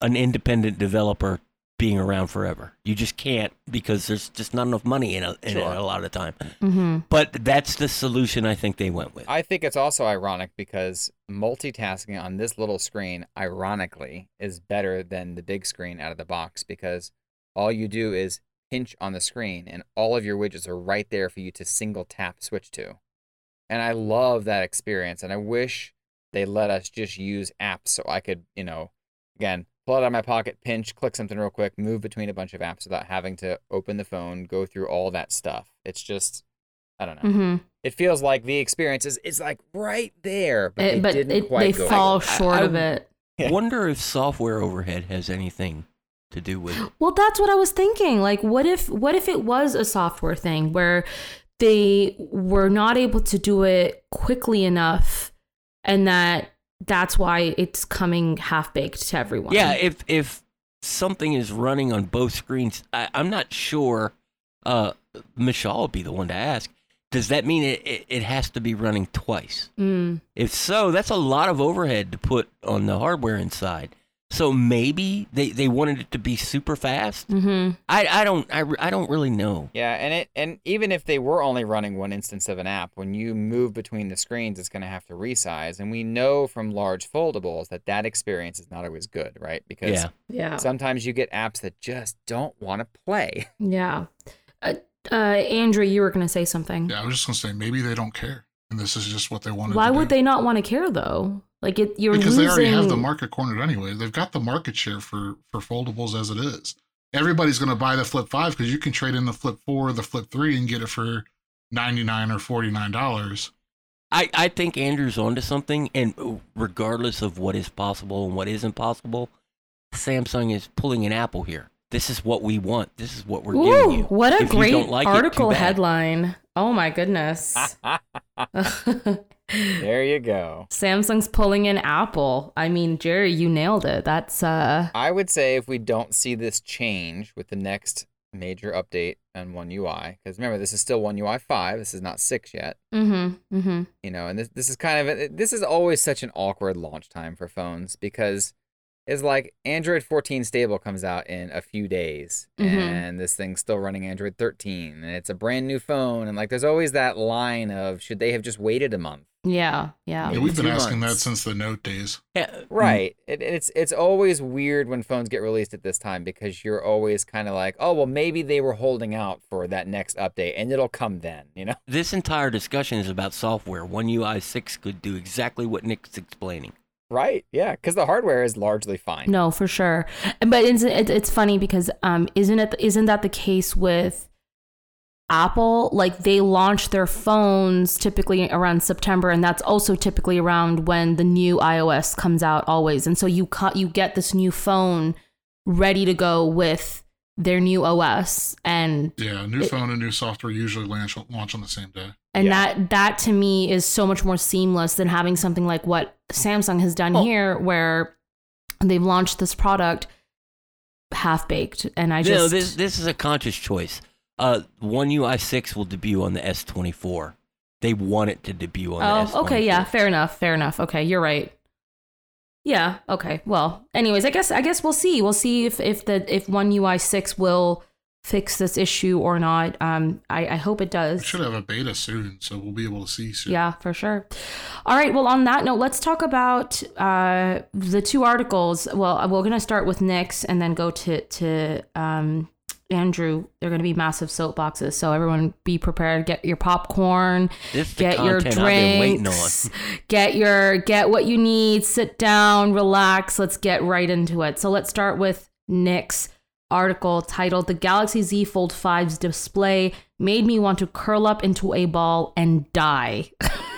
an independent developer being around forever. You just can't because there's just not enough money in, a, in Sure. it a lot of time. Mm-hmm. But that's the solution I think they went with. I think it's also ironic because multitasking on this little screen, ironically, is better than the big screen out of the box because all you do is pinch on the screen and all of your widgets are right there for you to single tap switch to. And I love that experience. And I wish they let us just use apps so I could, you know, again, pull it out of my pocket, pinch, click something real quick, move between a bunch of apps without having to open the phone, go through all that stuff. It's just, I don't know Mm-hmm. it feels like the experience is, is like right there, but they but didn't it, quite they go fall for short I- of it. Yeah. Wonder if software overhead has anything to do with it. Well, that's what I was thinking. Like, what if what if it was a software thing where they were not able to do it quickly enough, and that that's why it's coming half baked to everyone. Yeah, if if something is running on both screens, I, I'm not sure. Uh, Michelle will be the one to ask. Does that mean it, it, it has to be running twice? Mm. If so, that's a lot of overhead to put on the hardware inside. So maybe they, they wanted it to be super fast. hmm I, I don't I, I don't really know. Yeah, and it and even if they were only running one instance of an app, when you move between the screens, it's going to have to resize, and we know from large foldables that that experience is not always good, right? Because Yeah. Yeah. sometimes you get apps that just don't want to play. Yeah. Uh, uh, Andrew, you were going to say something. Yeah, I was just gonna say maybe they don't care, and this is just what they wanted. Why to would do. they not want to care though? Like it, you're Because losing. they already have the market cornered anyway. They've got the market share for for foldables as it is. Everybody's gonna buy the Flip Five because you can trade in the Flip Four, or the Flip Three, and get it for ninety nine or forty nine dollars. I, I think Andrew's onto something, and regardless of what is possible and what isn't possible, Samsung is pulling an apple here. This is what we want. This is what we're giving you. what a If you great don't like article bad. headline. Oh my goodness. there you go. Samsung's pulling in Apple. I mean, Jerry, you nailed it. That's uh I would say if we don't see this change with the next major update on One UI, because remember this is still One UI five. This is not six yet. Mm mhm Mm mhm. you know and this this is kind of a, this is always such an awkward launch time for phones because it's like android 14 stable comes out in a few days Mhm. and this thing's still running android 13 and it's a brand new phone and like there's always that line of should they have just waited a month Yeah, yeah. Yeah, we've been two asking that since the Note days. Yeah, right it, it's it's always weird when phones get released at this time because you're always kind of like oh well maybe they were holding out for that next update and it'll come then you know This entire discussion is about software. One UI 6 could do exactly what Nick's explaining. Right yeah because the hardware is largely fine No, for sure. But it's it, it's funny because um isn't it isn't that the case with Apple? Like they launch their phones typically around September, and that's also typically around when the new iOS comes out always. And so you cut you get this new phone ready to go with their new OS, and Yeah, new It- phone and new software usually launch launch on the same day. and Yeah. that that to me is so much more seamless than having something like what Samsung has done Oh. here, where they've launched this product half baked, and I just no, this this is a conscious choice. Uh, One UI 6 will debut on the S24. They want it to debut on the S24. Oh, okay, yeah, fair enough, fair enough. Okay, you're right. Yeah, okay. Well, anyways, I guess I guess we'll see. We'll see if if the if One UI six will fix this issue or not. Um, I I hope it We does. should have a beta soon, so we'll be able to see soon. Yeah, for sure. All right. Well, on that note, let's talk about uh, the two articles. Well, we're going to start with Nick's and then go to to um, Andrew. They're going to be massive soapboxes, so everyone be prepared. Get your popcorn. This is the Get your content I've been waiting drinks. Get your get what you need. Sit down, relax. Let's get right into it. So let's start with Nick's article titled "The Galaxy Z Fold 5's display made me want to curl up into a ball and die."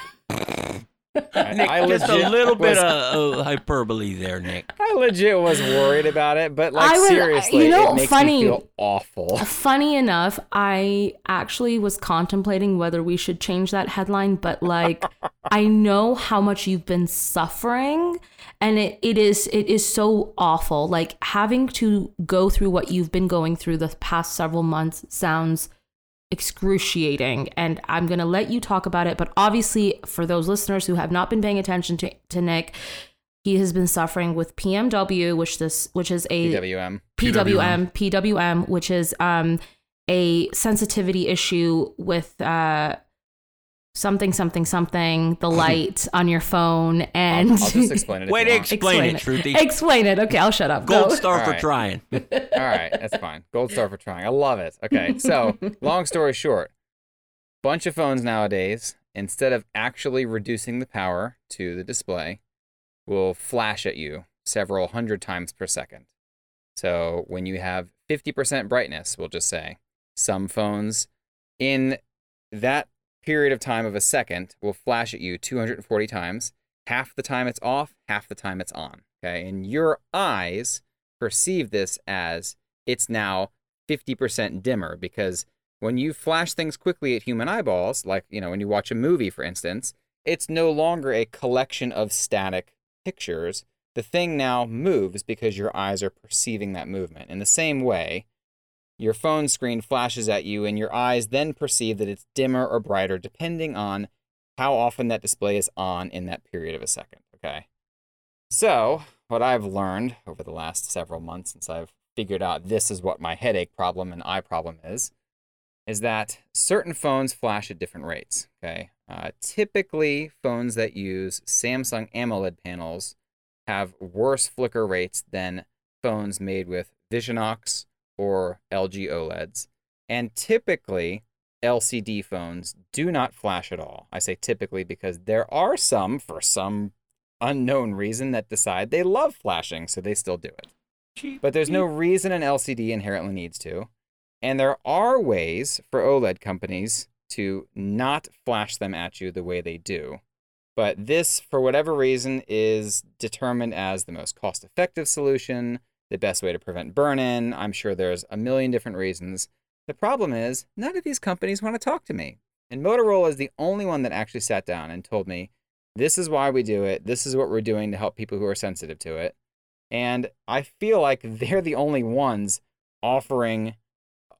I, Nick, I just a little bit was- of, of hyperbole there, Nick. I legit was worried about it, but like I was- seriously, you know, it makes funny- me feel awful. Funny enough, I actually was contemplating whether we should change that headline, but like I know how much you've been suffering and it, it is it is so awful. Like having to go through what you've been going through the past several months sounds excruciating and I'm going to let you talk about it, but obviously for those listeners who have not been paying attention to, to Nick, He has been suffering with PMW, which this which is a PWM. PWM, PWM, which is um, a sensitivity issue with uh, something, something, something, the light on your phone, and I'll, I'll just explain it. if Way to explain, Explain it, it. Shruti. explain it. Okay, I'll shut up. Gold Go. star All for right. trying. All right, that's fine. Gold star for trying. I love it. Okay, so long story short, bunch of phones nowadays, instead of actually reducing the power to the display, will flash at you several hundred times per second. So when you have 50% brightness, we'll just say, some phones in that period of time of a second will flash at you 240 times. Half the time it's off, half the time it's on. Okay. And your eyes perceive this as it's now 50% dimmer because when you flash things quickly at human eyeballs, like, you know, when you watch a movie, for instance, it's no longer a collection of static pictures. The thing now moves because your eyes are perceiving that movement. In the same way, your phone screen flashes at you, and your eyes then perceive that it's dimmer or brighter depending on how often that display is on in that period of a second. Okay. So, what I've learned over the last several months since I've figured out this is what my headache problem and eye problem is, is that certain phones flash at different rates. Okay. Uh, typically, phones that use Samsung AMOLED panels have worse flicker rates than phones made with Visionox or LG OLEDs. And typically, LCD phones do not flash at all. I say typically because there are some, for some unknown reason, that decide they love flashing, so they still do it. But there's no reason an LCD inherently needs to. And there are ways for OLED companies to not flash them at you the way they do. But this, for whatever reason, is determined as the most cost effective solution, the best way to prevent burn in. I'm sure there's a million different reasons. The problem is, none of these companies want to talk to me. And Motorola is the only one that actually sat down and told me, this is why we do it. This is what we're doing to help people who are sensitive to it. And I feel like they're the only ones offering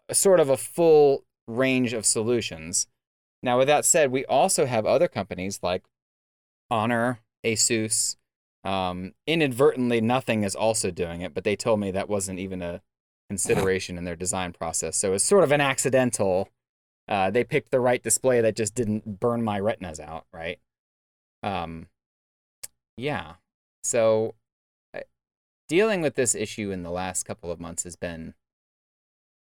a sort of a full range of solutions. Now, with that said, we also have other companies like Honor, Asus. Um, inadvertently, nothing is also doing it, but they told me that wasn't even a consideration in their design process. So it's sort of an accidental. Uh, they picked the right display that just didn't burn my retinas out, right? Um, yeah. So I- dealing with this issue in the last couple of months has been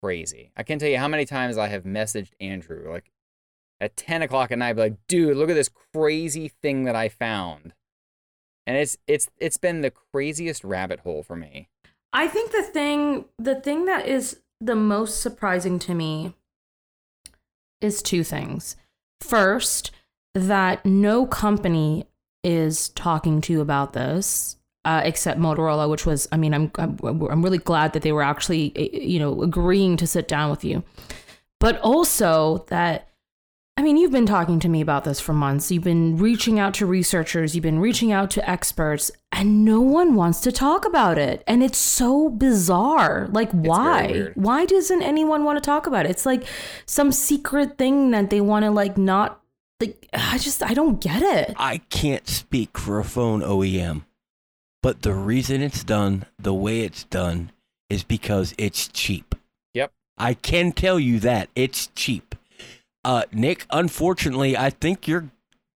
crazy. I can't tell you how many times I have messaged Andrew, like at 10 o'clock at night, be like, dude, look at this crazy thing that I found. And it's it's it's been the craziest rabbit hole for me. I think the thing the thing that is the most surprising to me is two things. First, that no company is talking to you about this uh, except Motorola, which was I mean I'm, I'm I'm really glad that they were actually eh, you know agreeing to sit down with you, but also that I mean, you've been talking to me about this for months. You've been reaching out to researchers, you've been reaching out to experts, and no one wants to talk about it. And it's so bizarre. Like, why? Why doesn't anyone want to talk about it? It's like some secret thing that they want to, like, not. Like, I just, I don't get it. I can't speak for a phone OEM, but the reason it's done the way it's done is because it's cheap. Yep. I can tell you that it's cheap. Uh, Nick, unfortunately, I think you're,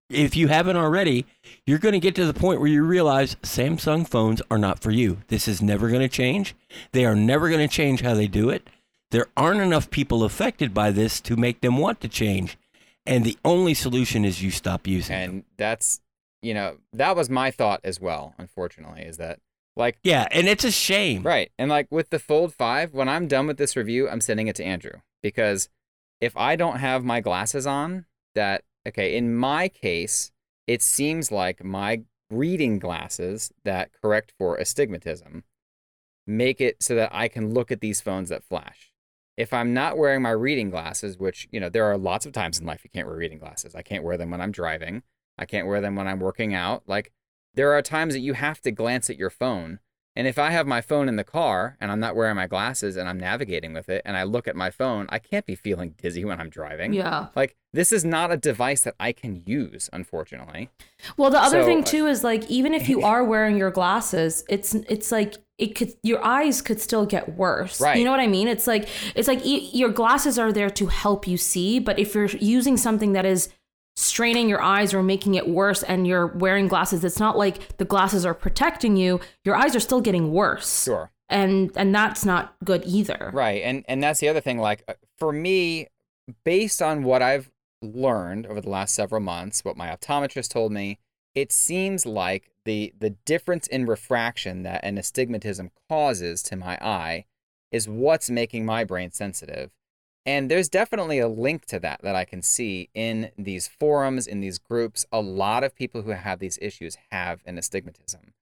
if you haven't already, you're going to get to the point where you realize Samsung phones are not for you. This is never going to change. They are never going to change how they do it. There aren't enough people affected by this to make them want to change. And the only solution is you stop using them. And that's you know, that was my thought as well, unfortunately, is that like Yeah, and it's a shame. Right. And like with the Fold 5, when I'm done with this review, I'm sending it to Andrew because if I don't have my glasses on, that okay, in my case, it seems like my reading glasses that correct for astigmatism make it so that I can look at these phones that flash. If I'm not wearing my reading glasses, which, you know, there are lots of times in life you can't wear reading glasses. I can't wear them when I'm driving. I can't wear them when I'm working out. Like there are times that you have to glance at your phone And if I have my phone in the car and I'm not wearing my glasses and I'm navigating with it and I look at my phone, I can't be feeling dizzy when I'm driving. Yeah. Like this is not a device that I can use, unfortunately. Well, the other So, thing uh, too is like even if you are wearing your glasses, it's it's like it could your eyes could still get worse. Right. You know what I mean? It's like it's like e- your glasses are there to help you see, but if you're using something that is straining your eyes or making it worse and you're wearing glasses, it's not like the glasses are protecting you. Your eyes are still getting worse. Sure. And and that's not good either. Right. And and that's the other thing like uh, for me based on what I've learned over the last several months, what my optometrist told me, it seems like the the difference in refraction that an astigmatism causes to my eye is what's making my brain sensitive. And there's definitely a link to that that I can see in these forums, in these groups. A lot of people who have these issues have an astigmatism.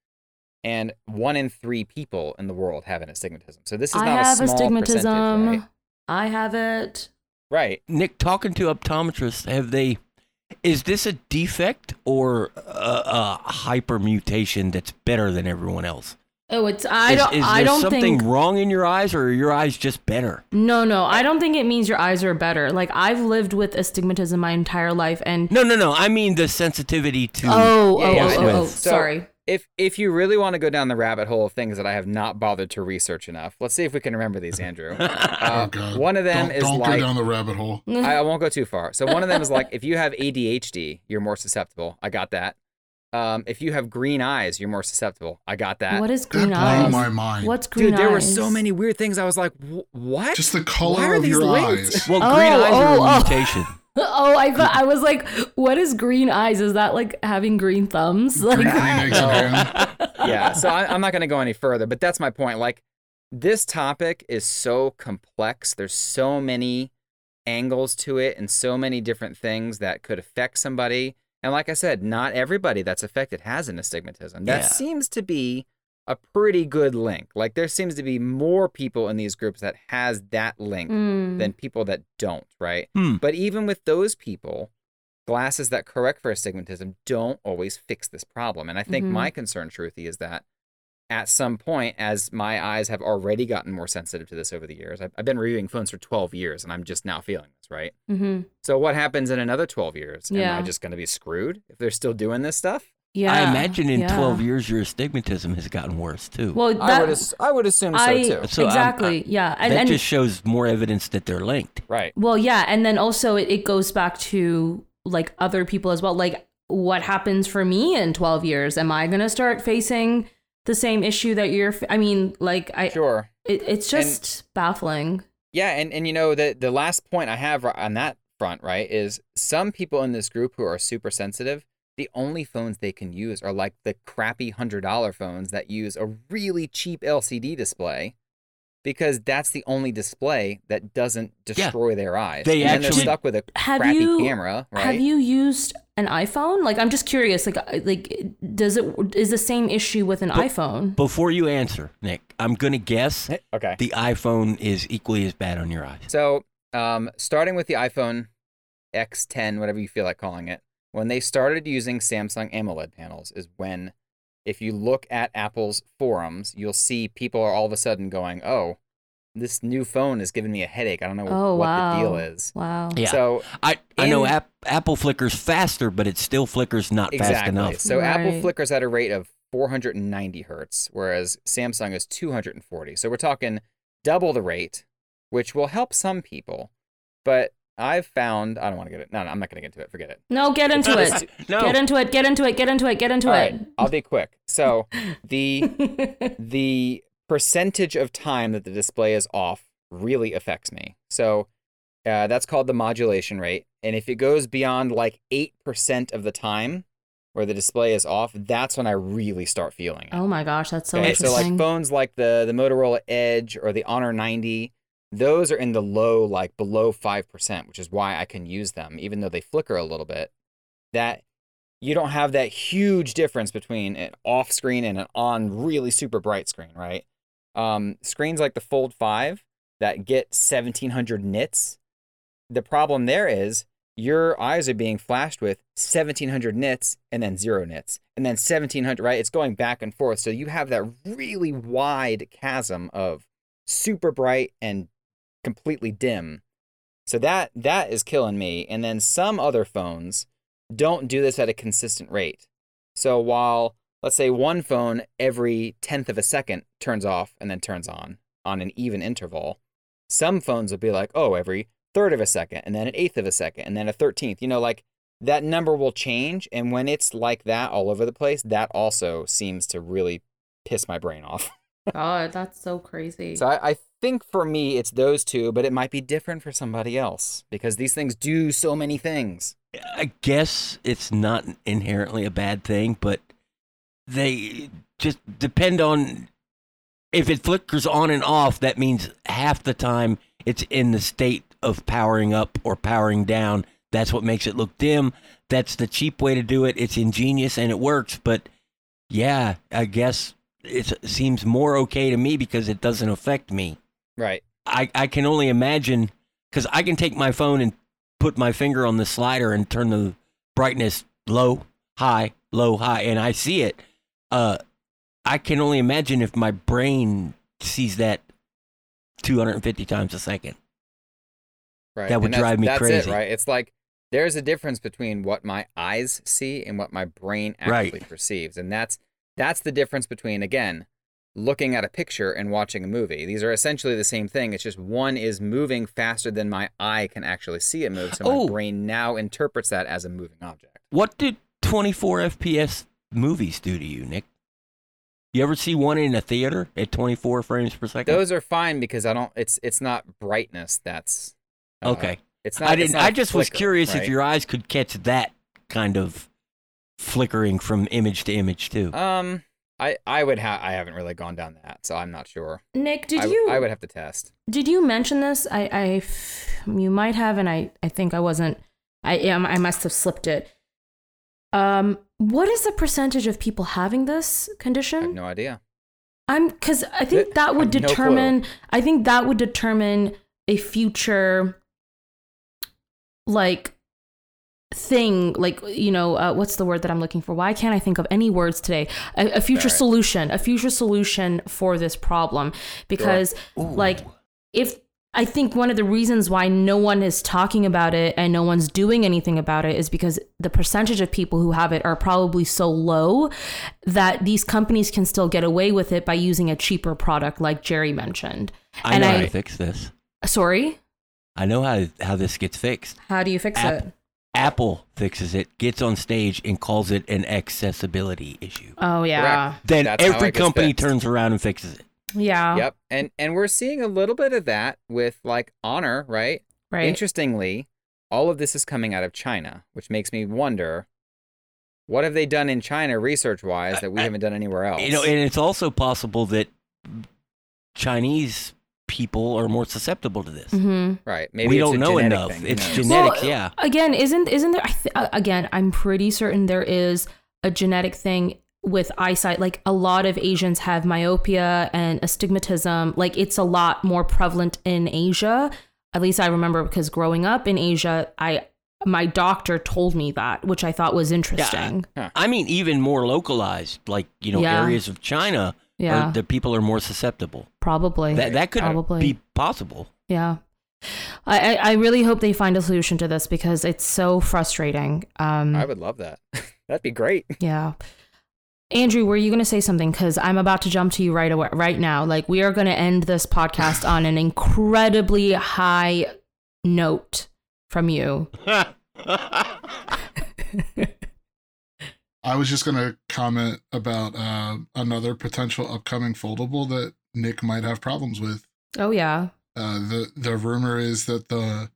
And one in three people in the world have an astigmatism. So this is I not have a small astigmatism. percentage, right? I have it. Right. Nick, talking to optometrists, have they? Is this a defect or a, a hypermutation that's better than everyone else? Oh, it's I is, don't is I there don't something think wrong in your eyes, or are your eyes just better? No, no, I don't think it means your eyes are better. Like I've lived with astigmatism my entire life, and No, no, no. I mean the sensitivity to. oh, Yeah, oh, yeah, oh, I oh, know. oh, So- sorry. If if you really want to go down the rabbit hole of things that I have not bothered to research enough, let's see if we can remember these, Andrew. Uh, oh god. one of them don't, is don't like go down the rabbit hole. I, I won't go too far. So one of them is like if you have ADHD, you're more susceptible. I got that. Um, if you have green eyes, you're more susceptible. I got that. what is That green blew eyes? my mind. What's green eyes? Dude, there were so many weird things. I was like, "Wh- what? Just the color of these your linked? eyes. Well, Oh, green eyes are oh, a oh. mutation. Oh, I thought I was like, what is green eyes? Is that like having green thumbs? Like, Green, green eggs No. yeah, so I, I'm not going to go any further, but that's my point. Like, this topic is so complex. There's so many angles to it and so many different things that could affect somebody. And like I said, not everybody that's affected has an astigmatism. That Yeah. seems to be a pretty good link. Like, there seems to be more people in these groups that has that link Mm. than people that don't, right? Hmm. But even with those people, glasses that correct for astigmatism don't always fix this problem. And I think Mhm. my concern, Shruti, is that at some point, as my eyes have already gotten more sensitive to this over the years, I've, I've been reviewing phones for 12 years and I'm just now feeling this, right? hmm So what happens in another 12 years? Am Yeah. I just going to be screwed if they're still doing this stuff? yeah. I imagine in yeah. 12 years your astigmatism has gotten worse too. Well, I would, ass- I would assume so too. So I'm- exactly, yeah, and that and just shows more evidence that they're linked. Right. Well, yeah, and then also it, it goes back to like other people as well. Like, what happens for me in twelve years? Am I gonna start facing the same issue that you're I mean, like, I Sure. it, it's just baffling. Yeah, and, and you know the the last point I have on that front, right, is some people in this group who are super sensitive, the only phones they can use are like the crappy hundred dollar phones that use a really cheap LCD display, because that's the only display that doesn't Yeah. destroy their eyes. They and actually- they're stuck with a Have crappy you- camera, right? Have you used an iPhone? Like, I'm just curious. Like, like, does it is the same issue with an But- iPhone? Before you answer, Nick, I'm going to guess Okay. the iPhone is equally as bad on your eyes. So, um, starting with the iPhone X10, whatever you feel like calling it, when they started using Samsung AMOLED panels, is when, if you look at Apple's forums, you'll see people are all of a sudden going, "Oh, this new phone is giving me a headache. I don't know Oh what wow! the deal is." Wow. Yeah. So I, I know app, Apple flickers faster, but it still flickers not fast enough. So Apple flickers at a rate of 490 hertz, whereas Samsung is 240. So we're talking double the rate, which will help some people. But I've found I don't want to get it. No, no, I'm not going to get into it. Forget it. No, get into it. no. Get into it. Get into it. Get into it. Get into All it. right, I'll be quick. So the the percentage of time that the display is off really affects me. So uh, that's called the modulation rate, and if it goes beyond like eight percent of the time where the display is off, that's when I really start feeling it. oh my gosh, that's so okay, so like phones like the the Motorola Edge or the Honor 90, those are in the low, like below five percent, which is why I can use them, even though they flicker a little bit. That you don't have that huge difference between an off screen and an on really super bright screen, right? Um, screens like the Fold 5 that get 1700 nits, the problem there is your eyes are being flashed with 1700 nits and then zero nits and then 1700 right? It's going back and forth. So you have that really wide chasm of super bright and completely dim. So that that is killing me. And then some other phones don't do this at a consistent rate. So while let's say one phone every tenth of a second turns off and then turns on on an even interval some phones will be like oh every third of a second and then an eighth of a second and then a 13th. You know, like that number will change. And when it's like that all over the place, that also seems to really piss my brain off. God, that's so crazy. so I, I think for me, it's those two, but it might be different for somebody else because these things do so many things. I guess it's not inherently a bad thing, but they just depend on if it flickers on and off, that means half the time it's in the state of powering up or powering down. That's what makes it look dim. That's the cheap way to do it. It's ingenious and it works, but yeah, I guess it seems more okay to me because it doesn't affect me. Right. I, I can only imagine because I can take my phone and put my finger on the slider and turn the brightness low, high, low, high, and I see it. Uh, I can only imagine if my brain sees that 250 times a second. Right. That would drive me that's crazy. It, right. It's like there's a difference between what my eyes see and what my brain Right. actually perceives. And that's that's the difference between again looking at a picture and watching a movie. These are essentially the same thing. It's just one is moving faster than my eye can actually see it move. So my Oh. brain now interprets that as a moving object. What did 24 FPS movies do to you, Nick? You ever see one in a theater at 24 frames per second? Those are fine because I don't it's it's not brightness that's uh, okay. It's not I didn't. not I just was flicker, curious if your eyes could catch that kind of flickering from image to image too. um I I would have I haven't really gone down that, so I'm not sure. Nick, did I, you I would have to test. did you mention this? I I you might have, and I, I think I wasn't. I am. I must have slipped it. Um, what is the percentage of people having this I have condition? no idea. I'm because I think that would have no determine. I think that would determine a future, like, thing. Like you know, uh, what's the word that I'm looking for? Why can't I think of any words today? A, a future solution. A future solution for this problem, because like if I think one of the reasons why no one is talking about it and no one's doing anything about it is because the percentage of people who have it are probably so low that these companies can still get away with it by using a cheaper product like Jerry mentioned. I and know I- how to fix this. Sorry, I know how how this gets fixed. how do you fix App- it? Apple fixes it, gets on stage, and calls it an accessibility issue. Oh yeah. Correct. Then That's every company fixed. turns around and fixes it. Yeah. Yep. And and we're seeing a little bit of that with like Honor, right? Right. Interestingly, all of this is coming out of China, which makes me wonder what have they done in China research wise that we I- haven't done anywhere else? You know, and it's also possible that Chinese people are more susceptible to this. hmm right. Maybe we it's don't a know enough. thing, It's knows? genetics, Well, yeah. Again, isn't isn't there? I th- uh, again, I'm pretty certain there is a genetic thing with eyesight. Like a lot of Asians have myopia and astigmatism. Like it's a lot more prevalent in Asia. At least I remember because growing up in Asia, I my doctor told me that, which I thought was interesting. I mean, even more localized, like you know, Yeah. areas of China, Yeah, are, the people are more susceptible. probably. That that could Probably. be possible. Yeah. I, I I really hope they find a solution to this because it's so frustrating. Um, I would love that. That'd be great. Yeah. Andrew, were you going to say something? Because I'm about to jump to you right away, right now. Like we are going to end this podcast on an incredibly high note from you. I was just gonna comment about uh, another potential upcoming foldable that Nick might have problems with. Oh yeah. Uh, the the rumor is that the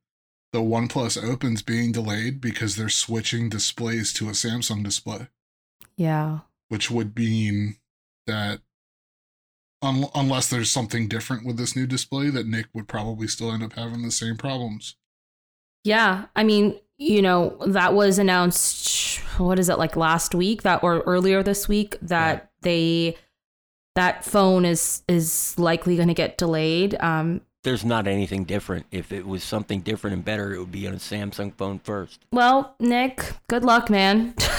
the OnePlus Open's being delayed because they're switching displays to a Samsung display, Yeah. Which would mean that un- unless there's something different with this new display, that Nick would probably still end up having the same problems. Yeah. I mean, you know, that was announced what is it like last week that or earlier this week that they that phone is is likely going to get delayed. Um there's not anything different. If it was something different and better, it would be on a Samsung phone first. Well, Nick, good luck, man.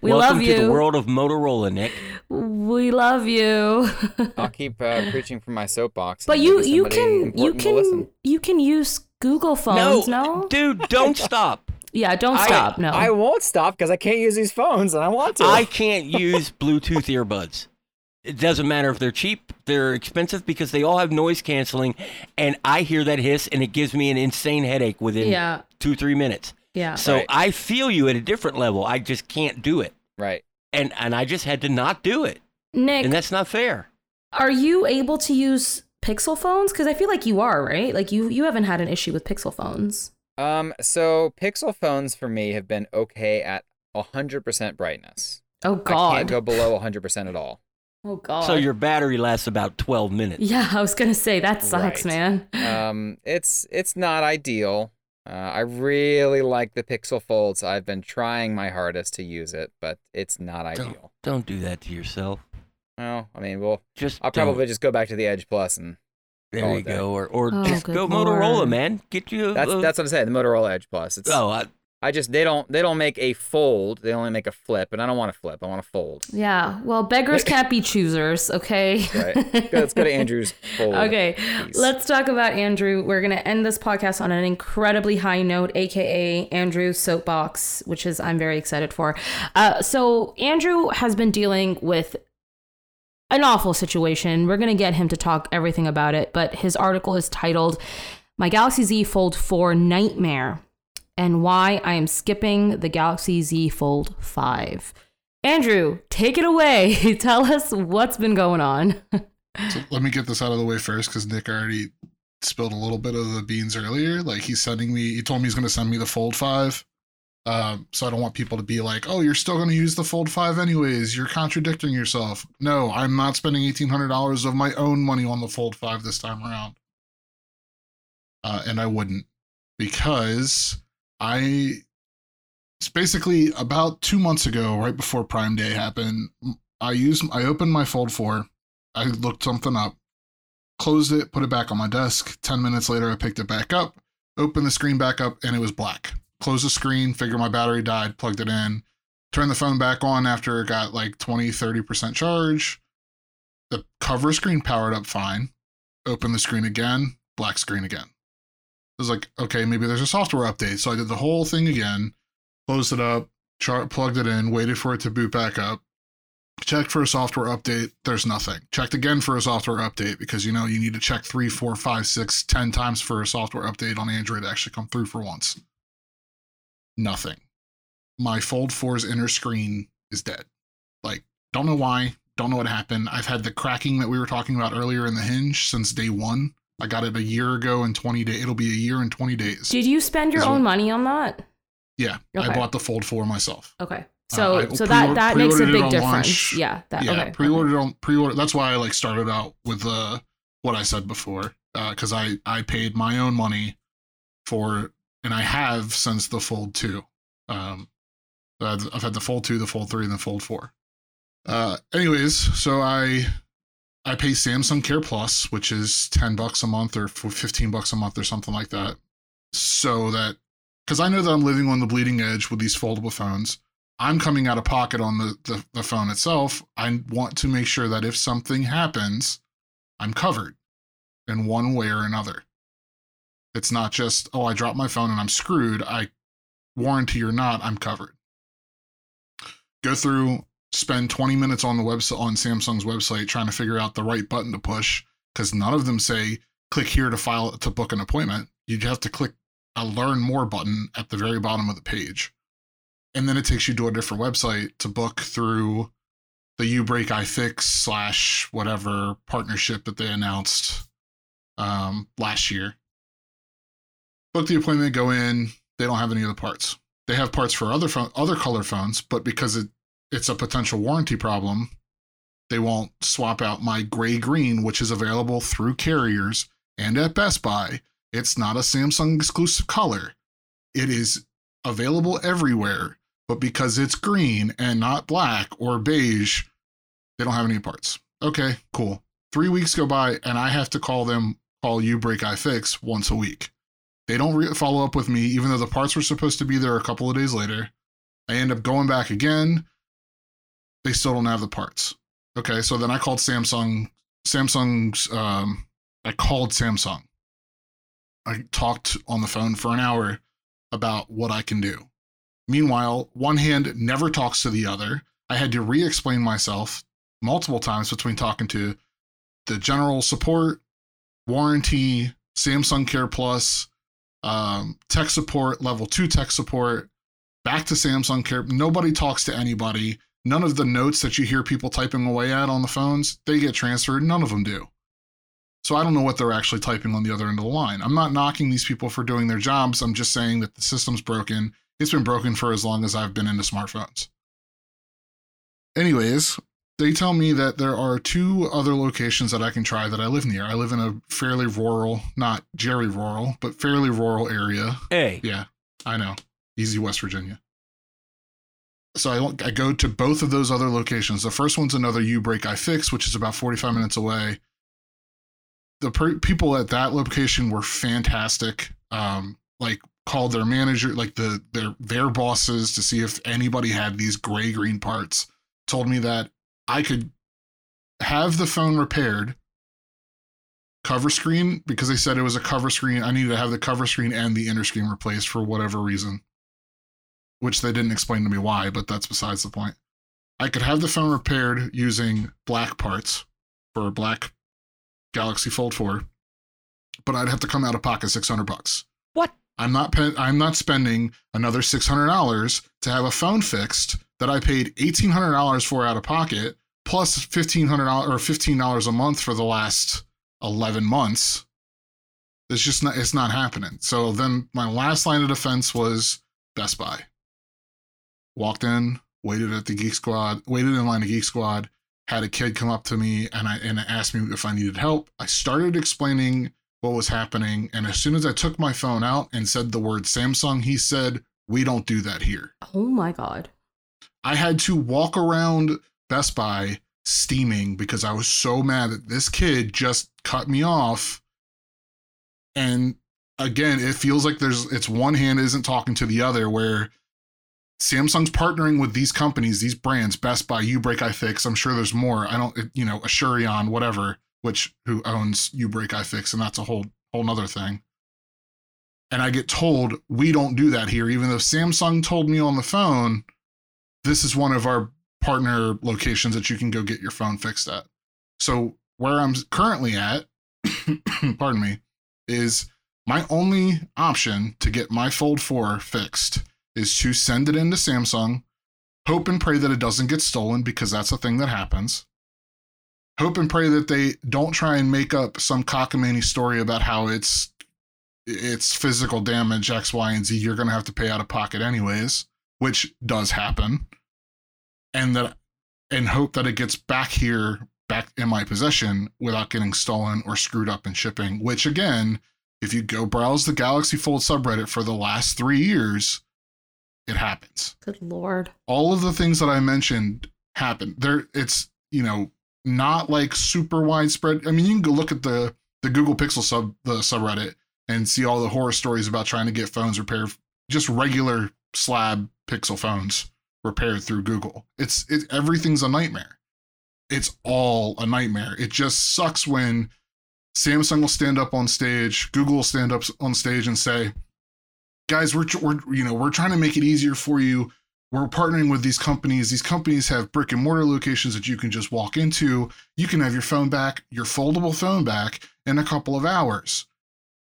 we Welcome love you. to the world of Motorola, Nick. We love you. I'll keep uh, preaching from my soapbox. but you you can you important will listen. can you can use Google phones, no? dude, don't stop. Yeah, don't I- stop. no. I won't stop because I can't use these phones and I want to. I can't use Bluetooth earbuds. It doesn't matter if they're cheap, they're expensive because they all have noise canceling, and I hear that hiss and it gives me an insane headache within yeah. two three minutes. Yeah. So Right. I feel you at a different level. I just can't do it, right. and and I just had to not do it, Nick, and that's not fair. are you able to use Pixel phones? Because I feel like you are, right? Like you you haven't had an issue with Pixel phones. Um. So Pixel phones for me have been okay at 100% brightness. Oh God, I can't go below 100% at all. Oh God. So your battery lasts about twelve minutes. Yeah, I was gonna say that sucks, Right. man. Um. It's it's not ideal. Uh, I really like the Pixel Folds. I've been trying my hardest to use it, but it's not ideal. Don't don't do that to yourself. Well, I mean, well, Just I'll don't. probably just go back to the Edge Plus, and there call you go, or or Oh, just go lord. Motorola, man. Get you. A, that's a- that's what I'm saying. The Motorola Edge Plus. It's oh, I, I just they don't they don't make a fold. They only make a flip, and I don't want a flip. I want a fold. Yeah. Well, beggars can't be choosers. Okay. Right. Let's go to Andrew's fold. Okay, piece. let's talk about Andrew. We're going to end this podcast on an incredibly high note, aka Andrew's soapbox, which is I'm very excited for. Uh, so, Andrew has been dealing with an awful situation. We're going to get him to talk everything about it, but his article is titled My Galaxy Z Fold 4 Nightmare and Why I Am Skipping the Galaxy Z Fold 5. Andrew, take it away. Tell us what's been going on. So let me get this out of the way first because Nick already spilled a little bit of the beans earlier. Like he's sending me, he told me he's going to send me the Fold 5. Um, so I don't want people to be like, oh, you're still going to use the Fold 5 anyways. You're contradicting yourself. No, I'm not spending $1,800 of my own money on the Fold 5 this time around. Uh, and I wouldn't because I. It's basically about two months ago, right before Prime Day happened. I used, I opened my Fold 4 I looked something up, closed it, put it back on my desk. 10 minutes later, I picked it back up, opened the screen back up, and it was black. Closed the screen, figured my battery died, plugged it in, turned the phone back on after it got like 20, 30% charge. The cover screen powered up fine. Opened the screen again, black screen again. Was like, okay, maybe there's a software update. So I did the whole thing again, closed it up, char- plugged it in, waited for it to boot back up. Checked for a software update there's nothing. Checked again for a software update because you know you need to check three four five six ten times for a software update on android to actually come through for once. Nothing. My fold 4's inner screen is dead. Like don't know why don't know what happened. I've had the cracking that we were talking about earlier in the hinge since day one i got it a year ago and 20 days it'll be a year and 20 days Did you spend your own what- money on that? yeah Okay. i bought the fold 4 myself Okay. So I so that that makes a big difference. launch. Yeah. That, yeah, okay. pre-ordered on pre-order. That's why I like started out with uh, what I said before, because I I paid my own money for, and I have since the Fold Two. Um, I've, I've had the Fold Two, the Fold Three, and the Fold Four. Uh, anyways, so I I pay Samsung Care Plus, which is ten bucks a month or fifteen bucks a month or something like that, so that because I know that I'm living on the bleeding edge with these foldable phones. I'm coming out of pocket on the, the, the phone itself. I want to make sure that if something happens, I'm covered in one way or another. It's not just, oh, I dropped my phone and I'm screwed. I warranty or not, I'm covered. Go through, spend 20 minutes on the website on Samsung's website trying to figure out the right button to push because none of them say click here to file to book an appointment. You have to click a learn more button at the very bottom of the page and then it takes you to a different website to book through the uBreakiFix slash whatever partnership that they announced um, last year. Book the appointment, go in. They don't have any of the parts. They have parts for other phone, other color phones, but because it it's a potential warranty problem, they won't swap out my gray green, which is available through carriers and at Best Buy. It's not a Samsung exclusive color. It is available everywhere, but because it's green and not black or beige, they don't have any parts. Okay, cool. Three weeks go by, and I have to call them, call uBreakiFix once a week. They don't re- follow up with me, even though the parts were supposed to be there a couple of days later. I end up going back again. They still don't have the parts. Okay, so then I called Samsung. Samsung's. Um, I called Samsung. I talked on the phone for an hour about what I can do. Meanwhile, one hand never talks to the other. I had to re explain myself multiple times between talking to the general support, warranty, Samsung Care Plus, um, tech support, level two tech support, back to Samsung Care. Nobody talks to anybody. None of the notes that you hear people typing away at on the phones, they get transferred. None of them do. So I don't know what they're actually typing on the other end of the line. I'm not knocking these people for doing their jobs. I'm just saying that the system's broken. It's been broken for as long as I've been into smartphones. Anyways, they tell me that there are two other locations that I can try that I live near. I live in a fairly rural, not Jerry rural, but fairly rural area. Hey, Yeah, I know. Easy West Virginia. So I, I go to both of those other locations. The first one's another uBreakiFix, which is about 45 minutes away. The per- people at that location were fantastic. Um, like called their manager, like the their their bosses, to see if anybody had these gray green parts. Told me that I could have the phone repaired cover screen because they said it was a cover screen. I needed to have the cover screen and the inner screen replaced for whatever reason, which they didn't explain to me why, but that's besides the point. I could have the phone repaired using black parts for a black Galaxy Fold 4, but I'd have to come out of pocket 600 bucks. What? I'm not pe- I'm not spending another $600 to have a phone fixed that I paid $1800 for out of pocket plus $1500 or $15 a month for the last 11 months. It's just not it's not happening. So then my last line of defense was Best Buy. Walked in, waited at the Geek Squad, waited in line at Geek Squad, had a kid come up to me and I and asked me if I needed help. I started explaining what was happening, and as soon as I took my phone out and said the word Samsung, he said, "We don't do that here." Oh my god. I had to walk around Best Buy steaming because I was so mad that this kid just cut me off. And again, it feels like there's it's one hand isn't talking to the other where Samsung's partnering with these companies, these brands, Best Buy, uBreakiFix. I'm sure there's more. I don't, you know, Asurion, whatever, which who owns uBreakiFix, and that's a whole whole nother thing. And I get told we don't do that here, even though Samsung told me on the phone, this is one of our partner locations that you can go get your phone fixed at. So where I'm currently at, pardon me, is my only option to get my Fold 4 fixed is to send it into Samsung, hope and pray that it doesn't get stolen because that's a thing that happens. Hope and pray that they don't try and make up some cockamamie story about how it's it's physical damage X, Y, and Z. You're gonna have to pay out of pocket anyways, which does happen, and that and hope that it gets back here, back in my possession without getting stolen or screwed up in shipping. Which again, if you go browse the Galaxy Fold subreddit for the last three years, it happens. Good lord. All of the things that I mentioned happen. There, it's you know not like super widespread. I mean, you can go look at the the Google Pixel sub the subreddit and see all the horror stories about trying to get phones repaired, just regular slab Pixel phones repaired through Google. It's it everything's a nightmare. It's all a nightmare. It just sucks when Samsung will stand up on stage, Google will stand up on stage and say, "Guys, we're we're you know we're trying to make it easier for you. We're partnering with these companies. These companies have brick and mortar locations that you can just walk into. You can have your phone back, your foldable phone back in a couple of hours."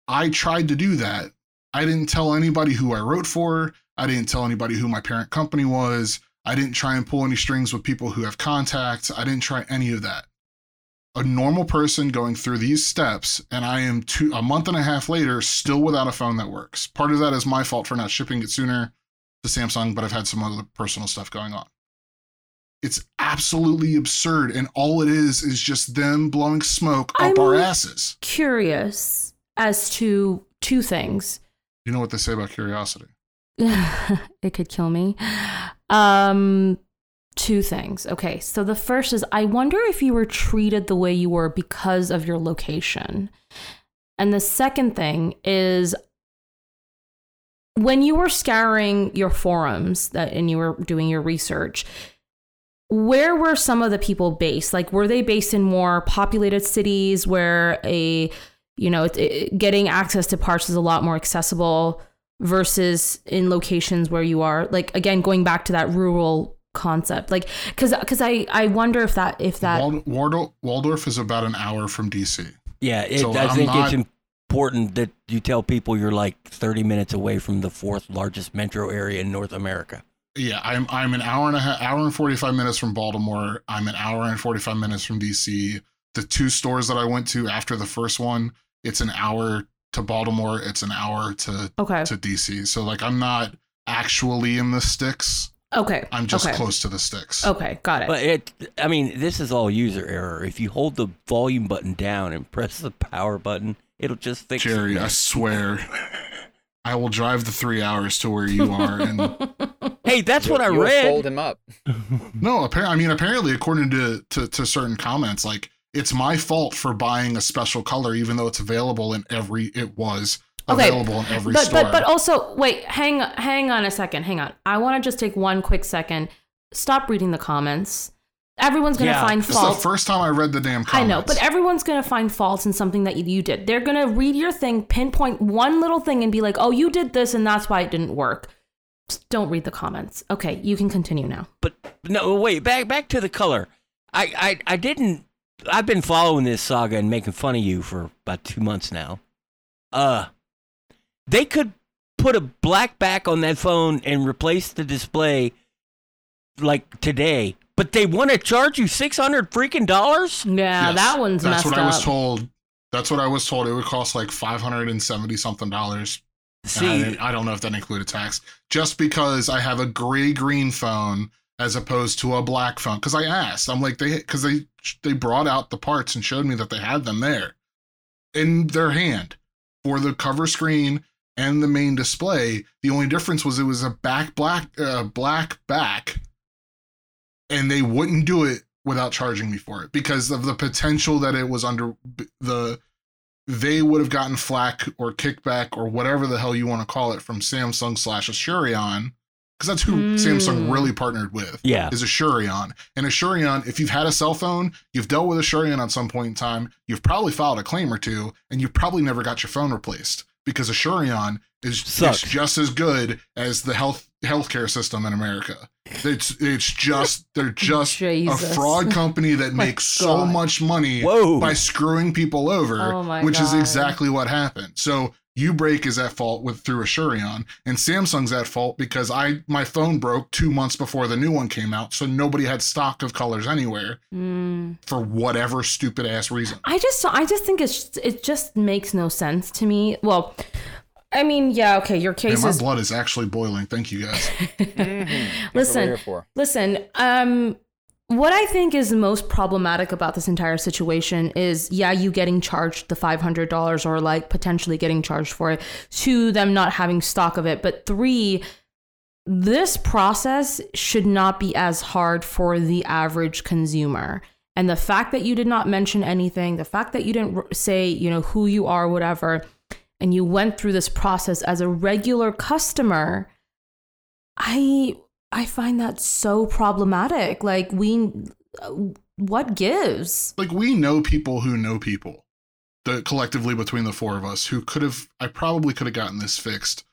I tried to do that. I didn't tell anybody who I wrote for. I didn't tell anybody who my parent company was. I didn't try and pull any strings with people who have contacts. I didn't try any of that. A normal person going through these steps, and I am two a month and a half later still without a phone that works. Part of that is my fault for not shipping it sooner to Samsung, but I've had some other personal stuff going on. It's absolutely absurd, and all it is is just them blowing smoke up I'm- our asses. Curious as to two things. You know what they say about curiosity? it could kill me. Um, two things. Okay, so the first is I wonder if you were treated the way you were because of your location. And the second thing is when you were scouring your forums that and you were doing your research, where were some of the people based? Like were they based in more populated cities where a you know, it, it, getting access to parts is a lot more accessible versus in locations where you are like again going back to that rural concept like because because i i wonder if that if that Wald- Waldorf, Waldorf is about an hour from DC. Yeah, it, So I I'm think not- it's important that you tell people you're like 30 minutes away from the fourth largest metro area in North America. Yeah, I'm I'm an hour and a half, hour and forty five minutes from Baltimore. I'm an hour and forty five minutes from DC. The two stores that I went to after the first one, it's an hour to Baltimore. It's an hour to okay to DC. So like I'm not actually in the sticks. Okay I'm just okay. close to the sticks. okay got it But it, I mean, this is all user error. If you hold the volume button down and press the power button, it'll just fix Jerry, it. I swear, I will drive the three hours to where you are. And Hey, that's You- what I you read. Fold him up. no, apparently, I mean, apparently, according to, to to certain comments, like it's my fault for buying a special color, even though it's available in every. It was Okay, available in every but store. but but also wait hang hang on a second hang on i want to just take one quick second stop reading the comments everyone's gonna Yeah. find it's the first time I read the damn comments. I know, but everyone's gonna find faults in something that you, you did. They're gonna read your thing, pinpoint one little thing, and be like, "Oh, you did this, and that's why it didn't work." Just don't read the comments. Okay, you can continue now. But no, wait, back back to the color. I, I I didn't. I've been following this saga and making fun of you for about two months now. Uh, they could put a black back on that phone and replace the display like today, but they want to charge you six hundred freaking dollars. Yeah, Yes, that one's not. That's messed what up. I was told. That's what I was told. It would cost like five hundred and seventy something dollars. And I, See, I don't know if that included tax. Just because I have a gray green phone as opposed to a black phone. Because I asked, I'm like they because they they brought out the parts and showed me that they had them there in their hand for the cover screen and the main display. The only difference was it was a back black uh, black back, and they wouldn't do it without charging me for it because of the potential that it was under the they would have gotten flack or kickback or whatever the hell you want to call it from Samsung slash Asurion because that's who Samsung Mm. really partnered with yeah, is Asurion. And Asurion, if you've had a cell phone, you've dealt with Asurion at some point in time, you've probably filed a claim or two, and you've probably never got your phone replaced because Asurion is, is just as good as the health healthcare system in America. It's it's just they're just a fraud company that My makes so much money whoa, by screwing people over, Oh my which is exactly what happened. So Ubreak is at fault with through Asurion, and Samsung's at fault because I my phone broke two months before the new one came out, so nobody had stock of colors anywhere Mm. for whatever stupid ass reason. I just I just think it's it just makes no sense to me. Well, I mean, yeah, okay, your Man, case my is blood is actually boiling. Thank you guys. Mhm. That's what we're Listen. Listen, um, what I think is most problematic about this entire situation is, yeah, you getting charged the five hundred dollars or like potentially getting charged for it, to them not having stock of it. But three, this process should not be as hard for the average consumer. And the fact that you did not mention anything, the fact that you didn't say, you know, who you are, whatever, and you went through this process as a regular customer, I I find that so problematic. Like we uh, what gives? like we know people who know people, the collectively between the four of us who could have. I probably could have gotten this fixed.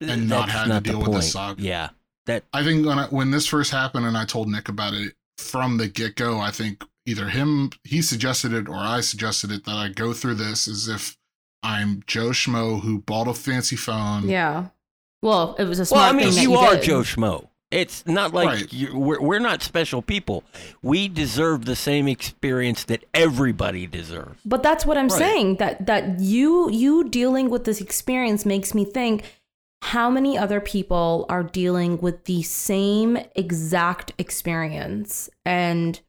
and not That's had to the deal with the point. saga. Yeah, that I think when I, when this first happened and I told Nick about it from the get go, I think either him he suggested it or I suggested it that I go through this as if I'm Joe Schmo who bought a fancy phone. Yeah. Well, it was a Well, smart I mean, thing that you, you are did. Joe Schmo. It's not like Right. you we're, we're not special people. We deserve the same experience that everybody deserves. But that's what I'm Right. saying. That that you you dealing with this experience makes me think how many other people are dealing with the same exact experience and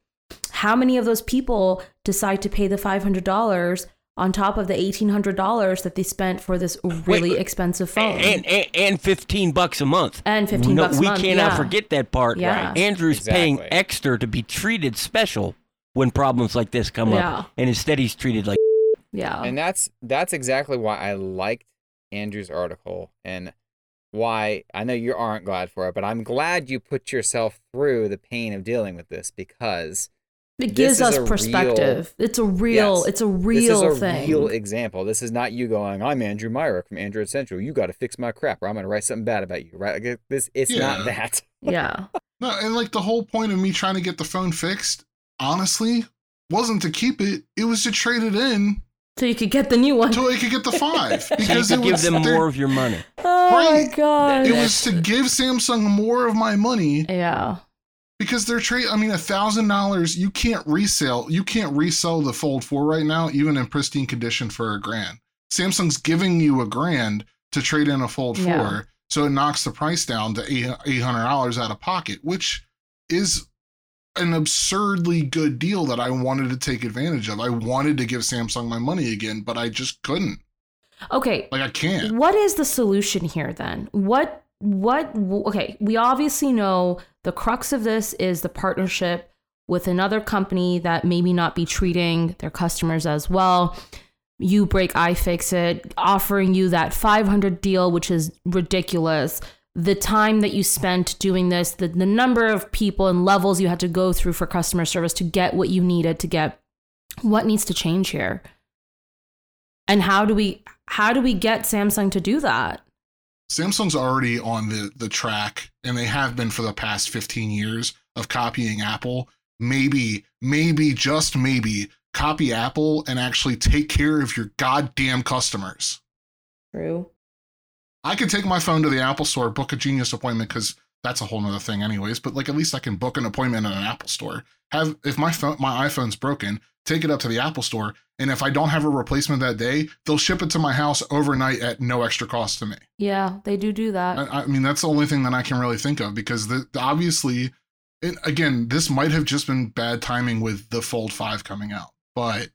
how many of those people decide to pay the $500 on top of the $1800 that they spent for this really wait. expensive phone. and, and and 15 bucks a month. And 15 no, bucks a we month, cannot yeah. forget that part. Yeah. Andrew's paying Exactly. extra to be treated special when problems like this come Yeah. up, and instead he's treated like yeah. And that's that's exactly why I liked Andrew's article and why I know you aren't glad for it, but I'm glad you put yourself through the pain of dealing with this because It gives us a perspective. it's a real, Yes. it's a real this is a thing. real example. This is not you going, "I'm Andrew Myrick from Android Central. You got to fix my crap, or I'm going to write something bad about you." Right? Like, this it's Yeah. not that. yeah. No, and like the whole point of me trying to get the phone fixed, honestly, wasn't to keep it. It was to trade it in So you could get the new one. So I could get the five. so you Because could it give was them more of your money. Oh my god. It was to give Samsung more of my money yeah. Because they're trade. I mean, a thousand dollars. You can't resell. You can't resell the Fold Four right now, even in pristine condition, for a grand. Samsung's giving you a grand to trade in a Fold Yeah. Four, so it knocks the price down to eight eight hundred dollars out of pocket, which is an absurdly good deal that I wanted to take advantage of. I wanted to give Samsung my money again, but I just couldn't. Okay. Like I can't. What is the solution here then? What what okay, we obviously know the crux of this is the partnership with another company that maybe not be treating their customers as well. uBreakiFix it offering you that 500 deal, which is ridiculous. The time that you spent doing this, the, the number of people and levels you had to go through for customer service to get what you needed to get. What needs to change here? And how do we how do we get Samsung to do that? Samsung's already on the the track, and they have been for the past 15 years of copying Apple. Maybe, maybe, just maybe, copy Apple and actually take care of your goddamn customers. True. I could take my phone to the Apple store, book a Genius appointment because that's a whole nother thing, anyways. But like, at least I can book an appointment at an Apple store. Have if my phone, my iPhone's broken, take it up to the Apple store, and if I don't have a replacement that day, they'll ship it to my house overnight at no extra cost to me. Yeah, they do do that. I, I mean, that's the only thing that I can really think of because the, the- obviously, and again, this might have just been bad timing with the Fold 5 coming out, but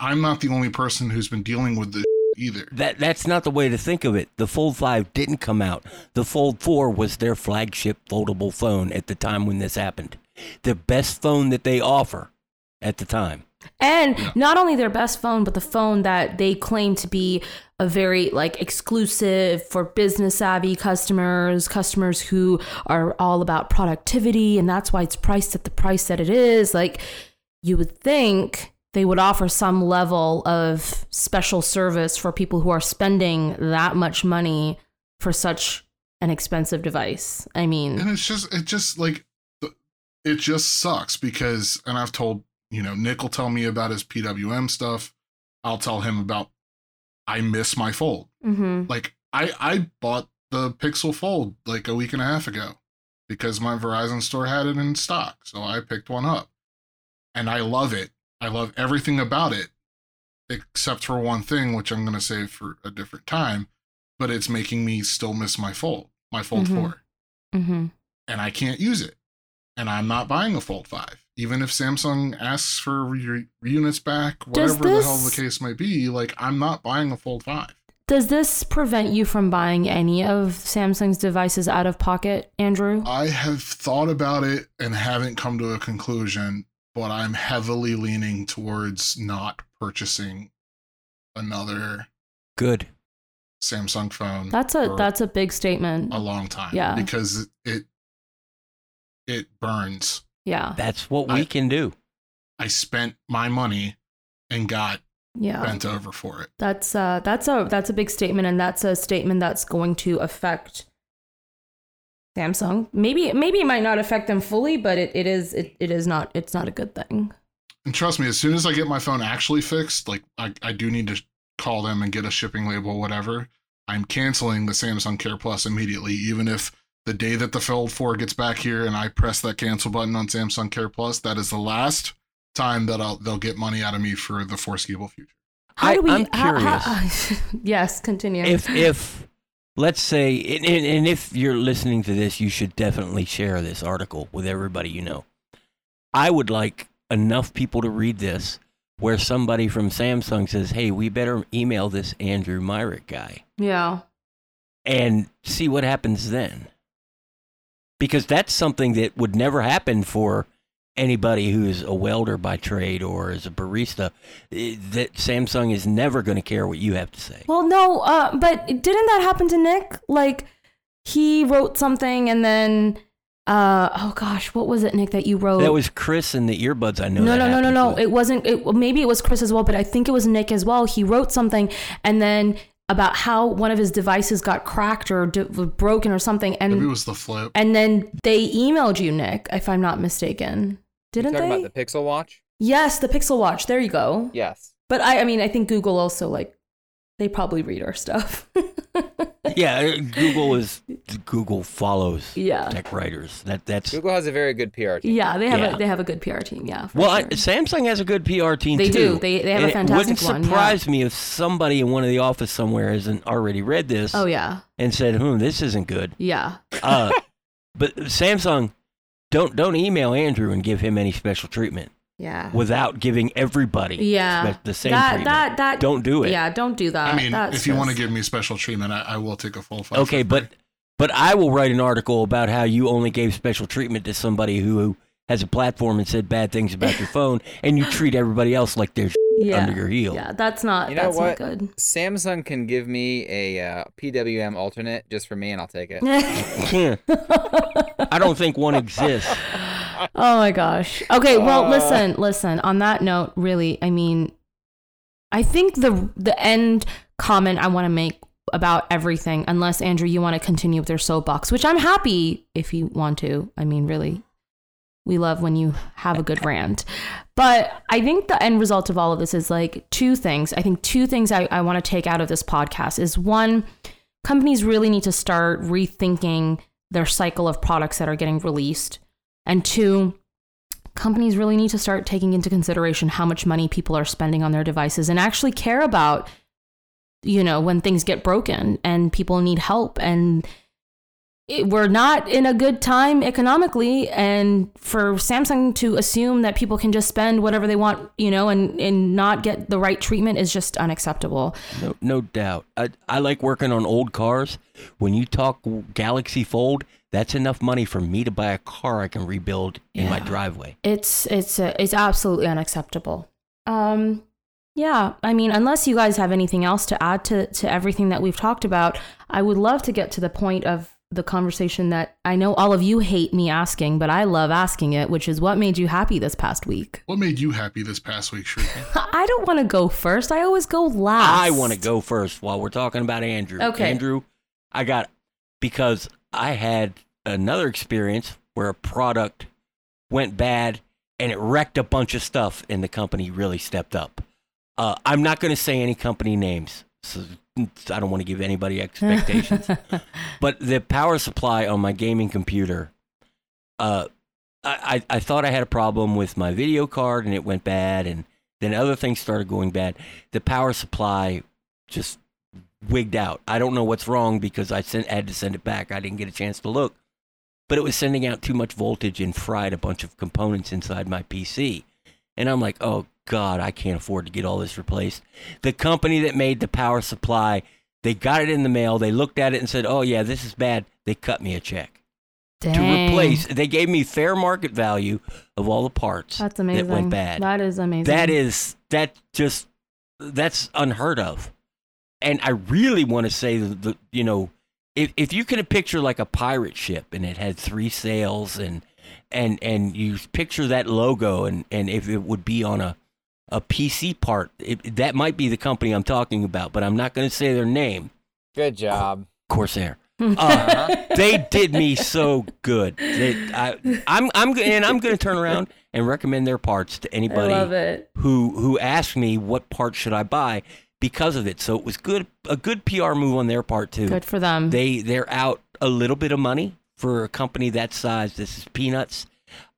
I'm not the only person who's been dealing with this either. That that's not the way to think of it. The Fold 5 didn't come out. The Fold 4 was their flagship foldable phone at the time when this happened. The best phone that they offer at the time. And not only their best phone, but the phone that they claim to be a very like exclusive for business savvy customers, customers who are all about productivity, and that's why it's priced at the price that it is. Like you would think they would offer some level of special service for people who are spending that much money for such an expensive device. I mean, And it's just, it just like, it just sucks because, and I've told, you know, Nick will tell me about his PWM stuff. I'll tell him about, I miss my Fold. mhm. like I I bought the Pixel Fold like a week and a half ago because my Verizon store had it in stock, so I picked one up. And I love it. I love everything about it except for one thing which I'm going to save for a different time, but it's making me still miss my Fold, my Fold Mhm. 4, Mhm. and I can't use it. And I'm not buying a Fold 5. Even if Samsung asks for re- units back, Does whatever the hell the case might be, like I'm not buying a Fold 5. Does this prevent you from buying any of Samsung's devices out of pocket, Andrew? I have thought about it and haven't come to a conclusion, but I'm heavily leaning towards not purchasing another Good. Samsung phone That's a that's a big statement. a long time. Yeah. Because it it burns. Yeah. That's what we I- can do. I spent my money and got Yeah. bent over for it. That's uh that's a that's a big statement and that's a statement that's going to affect Samsung. Maybe maybe it might not affect them fully, but it, it is it, it is not it's not a good thing. And trust me, as soon as I get my phone actually fixed, like I, I do need to call them and get a shipping label, whatever. I'm canceling the Samsung Care Plus immediately, even if the day that the Fold 4 gets back here and I press that cancel button on Samsung Care Plus, that is the last time that I'll they'll get money out of me for the foreseeable future. How I- do we I'm how- how- yes, continue. if if let's say and, and and if you're listening to this you should definitely share this article with everybody you know i would like enough people to read this where somebody from Samsung says, "Hey, we better email this Andrew Myrick guy Yeah. and see what happens then." Because that's something that would never happen for anybody who's a welder by trade or is a barista. Eh, That Samsung is never going to care what you have to say. Well, no, uh, but didn't that happen to Nick? Like, he wrote something and then, uh, oh gosh, what was it, Nick, that you wrote? That was Chris and the earbuds. I know. no, no, no, no, no. with. It wasn't. It, maybe it was Chris as well, but I think it was Nick as well. He wrote something and then about how one of his devices got cracked or d- broken or something, Maybe it was the flip. and then they emailed you, Nick, if I'm not mistaken. Didn't talking they? about the Pixel Watch? yes, the Pixel Watch. There you go. Yes. But I, I mean, I think Google also like they probably read our stuff. Yeah, uh, Google is Google follows Yeah. tech writers. That that's Google has a very good PR team. Yeah, they have Yeah. a they have a good PR team. Yeah. for well, I. Samsung has a good PR team They too. do. They- they have a And fantastic It one, wouldn't yeah. surprise me if somebody in one of the office somewhere hasn't already read this oh yeah, and said, "Hmm, this isn't good." yeah. Uh, but Samsung, don't don't email Andrew and give him any special treatment Yeah. without giving everybody Yeah. spe- the same that treatment. that that don't do it. Yeah, don't do that. I mean, That's if you want to give me special treatment, I, I will take a full five. Okay, but but I will write an article about how you only gave special treatment to somebody who has a platform and said bad things about your phone, and you treat everybody else like they're yeah. under your heel. Yeah, that's not You know that's what? not good. Samsung can give me a uh, PWM alternate just for me, and I'll take it. I don't think one exists. Oh my gosh. Okay, well, Uh. listen, listen. On that note, really, I mean, I think the the end comment I want to make about everything, unless Andrew, you want to continue with your soapbox, which I'm happy if you want to. I mean, really, we love when you have a good rant. But I think the end result of all of this is like two things. I think two things I, I want to take out of this podcast is one, companies really need to start rethinking their cycle of products that are getting released. And two, companies really need to start taking into consideration how much money people are spending on their devices and actually care about, you know, when things get broken and people need help. And it, we're not in a good time economically. And for Samsung to assume that people can just spend whatever they want, you know, and, and not get the right treatment is just unacceptable. No, no doubt. I, I like working on old cars. When you talk Galaxy Fold, that's enough money for me to buy a car I can rebuild in my driveway. it's it's uh, it's absolutely unacceptable. Um, yeah, I mean, unless you guys have anything else to add to to everything that we've talked about, I would love to get to the point of the conversation that I know all of you hate me asking, but I love asking it, which is what made you happy this past week. what made you happy this past week, Shrika? I don't want to go first. I always go last. I want to go first while we're talking about Andrew. Okay. Andrew, I got because I had another experience where a product went bad and it wrecked a bunch of stuff, and the company really stepped up. Uh, I'm not going to say any company names. So I don't want to give anybody expectations. but the power supply on my gaming computer, uh, I, I, I thought I had a problem with my video card and it went bad, and then other things started going bad. The power supply just wigged out. I don't know what's wrong because I sent, had to send it back. I didn't get a chance to look, but it was sending out too much voltage and fried a bunch of components inside my PC. And I'm like, oh God, I can't afford to get all this replaced. The company that made the power supply, they got it in the mail. They looked at it and said, oh yeah, this is bad. They cut me a check to replace. They gave me fair market value of all the parts That's amazing. that went bad. That is amazing. That is that just that's unheard of. And I really want to say the, the you know if if you can picture like a pirate ship and it had three sails and and and you picture that logo and and if it would be on a a PC part, it, that might be the company I'm talking about, but I'm not going to say their name. Good job. Corsair. Uh, they did me so good. They, I, I'm I'm g- and I'm going to turn around and recommend their parts to anybody who who asked me what parts should I buy because of it. So it was good a good PR move on their part too. Good for them. They they're out a little bit of money for a company that size. This is peanuts.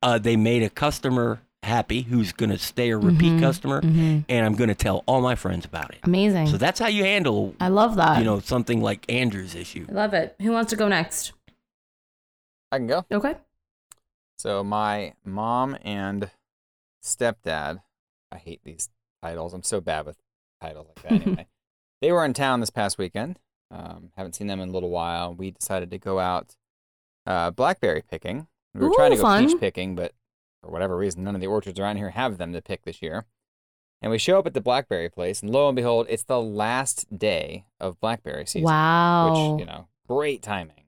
Uh, they made a customer happy who's going to stay a repeat Mhm, customer, mhm. and I'm going to tell all my friends about it. Amazing. So that's how you handle I love that. you know something like Andrew's issue. I love it. Who wants to go next? I can go. Okay. So my mom and stepdad, I hate these titles. I'm so bad with titles like that. Anyway, they were in town this past weekend. Um, haven't seen them in a little while. We decided to go out uh, blackberry picking. We were trying to go fun. peach picking, but for whatever reason, none of the orchards around here have them to pick this year. And we show up at the blackberry place, and lo and behold, it's the last day of blackberry season. Wow. Which, you know, great timing.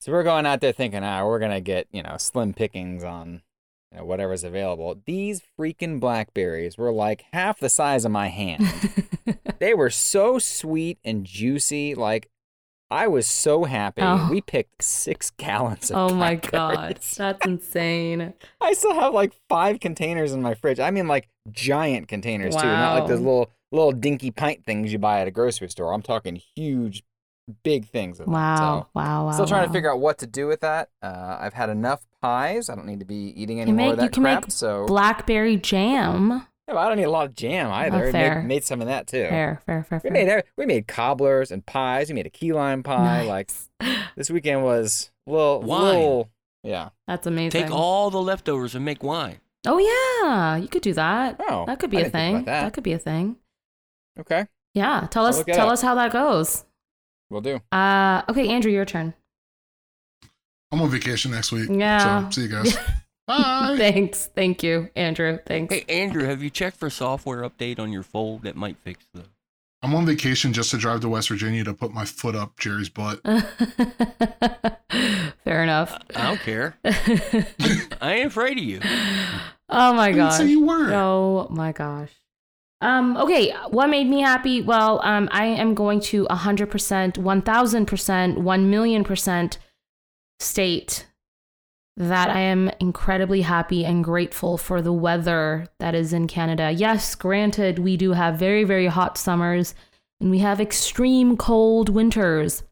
So we're going out there thinking, ah, we're going to get, you know, slim pickings on you know, whatever's available. These freaking blackberries were like half the size of my hand. they were so sweet and juicy. Like, I was so happy. Oh. We picked six gallons of oh my god, that's insane. I still have like five containers in my fridge. I mean, like giant containers too, not like those little little dinky pint things you buy at a grocery store. I'm talking huge, big things. Of them. Wow, So, wow, wow. still trying wow. to figure out what to do with that. Uh, I've had enough pies. I don't need to be eating any You more make- of you that can crap. make so blackberry jam. Yeah, but I don't need a lot of jam either. We fair. made, made some of that too. Fair, fair, fair, We fair. made we made cobblers and pies. We made a key lime pie. Like this weekend was a little, Wine. little yeah. That's amazing. Take all the leftovers and make wine. Oh yeah, you could do that. Oh, that could be I a thing. about that. could be a thing. Okay, Yeah, tell I'll us tell up. us how that goes. We'll do. Uh okay, Andrew, your turn. I'm on vacation next week. Yeah. So see you guys. Bye. Thanks. Thank you, Andrew. Thanks. Hey, Andrew, have you checked for software update on your fold that might fix the? I'm on vacation just to drive to West Virginia to put my foot up Jerry's butt. Fair enough. I don't care. I ain't afraid of you. oh my I didn't gosh. say you were. Oh my gosh. Um, okay, what made me happy? Well, um, I am going to 100%, 1000%, 1 million percent state that I am incredibly happy and grateful for the weather that is in Canada. Yes, granted, we do have very, very hot summers and we have extreme cold winters.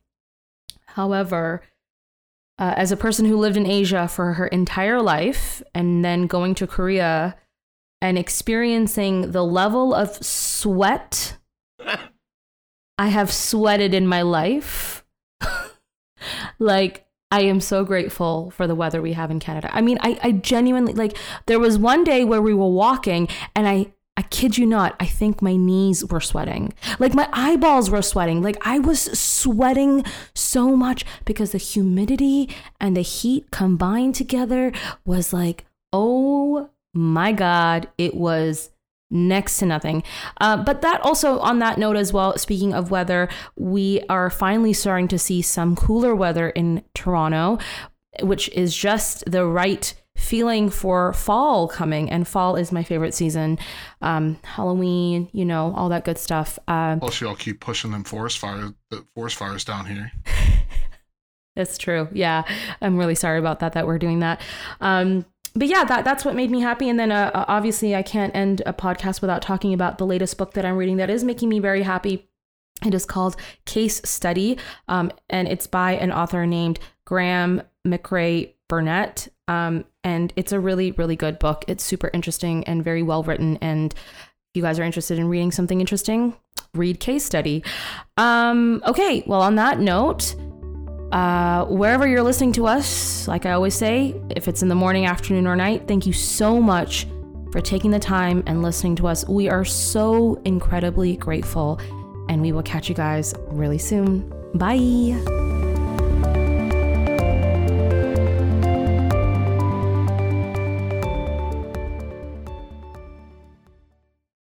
However, uh, as a person who lived in Asia for her entire life and then going to Korea and experiencing the level of sweat I have sweated in my life, like, I am so grateful for the weather we have in Canada. I mean, I, I genuinely, like, there was one day where we were walking and I, I kid you not, I think my knees were sweating. Like my eyeballs were sweating. Like I was sweating so much because the humidity and the heat combined together was like, oh my God, it was next to nothing. Uh, but that also, on that note as well, speaking of weather, we are finally starting to see some cooler weather in Toronto, which is just the right feeling for fall coming and fall is my favorite season um halloween you know all that good stuff uh Plus, y'all keep pushing them forest fires, the forest fires down here. That's true. Yeah, I'm really sorry about that. That we're doing that. Um, but yeah, that that's what made me happy. And then uh, obviously, I can't end a podcast without talking about the latest book that I'm reading that is making me very happy. It is called Case Study, um, and it's by an author named Graeme Macrae Burnet. Um, and it's a really, really good book. It's super interesting and very well written. And if you guys are interested in reading something interesting, read Case Study. Um, okay, well, on that note, uh, wherever you're listening to us, like I always say, if it's in the morning, afternoon, or night, thank you so much for taking the time and listening to us. We are so incredibly grateful, and we will catch you guys really soon. Bye.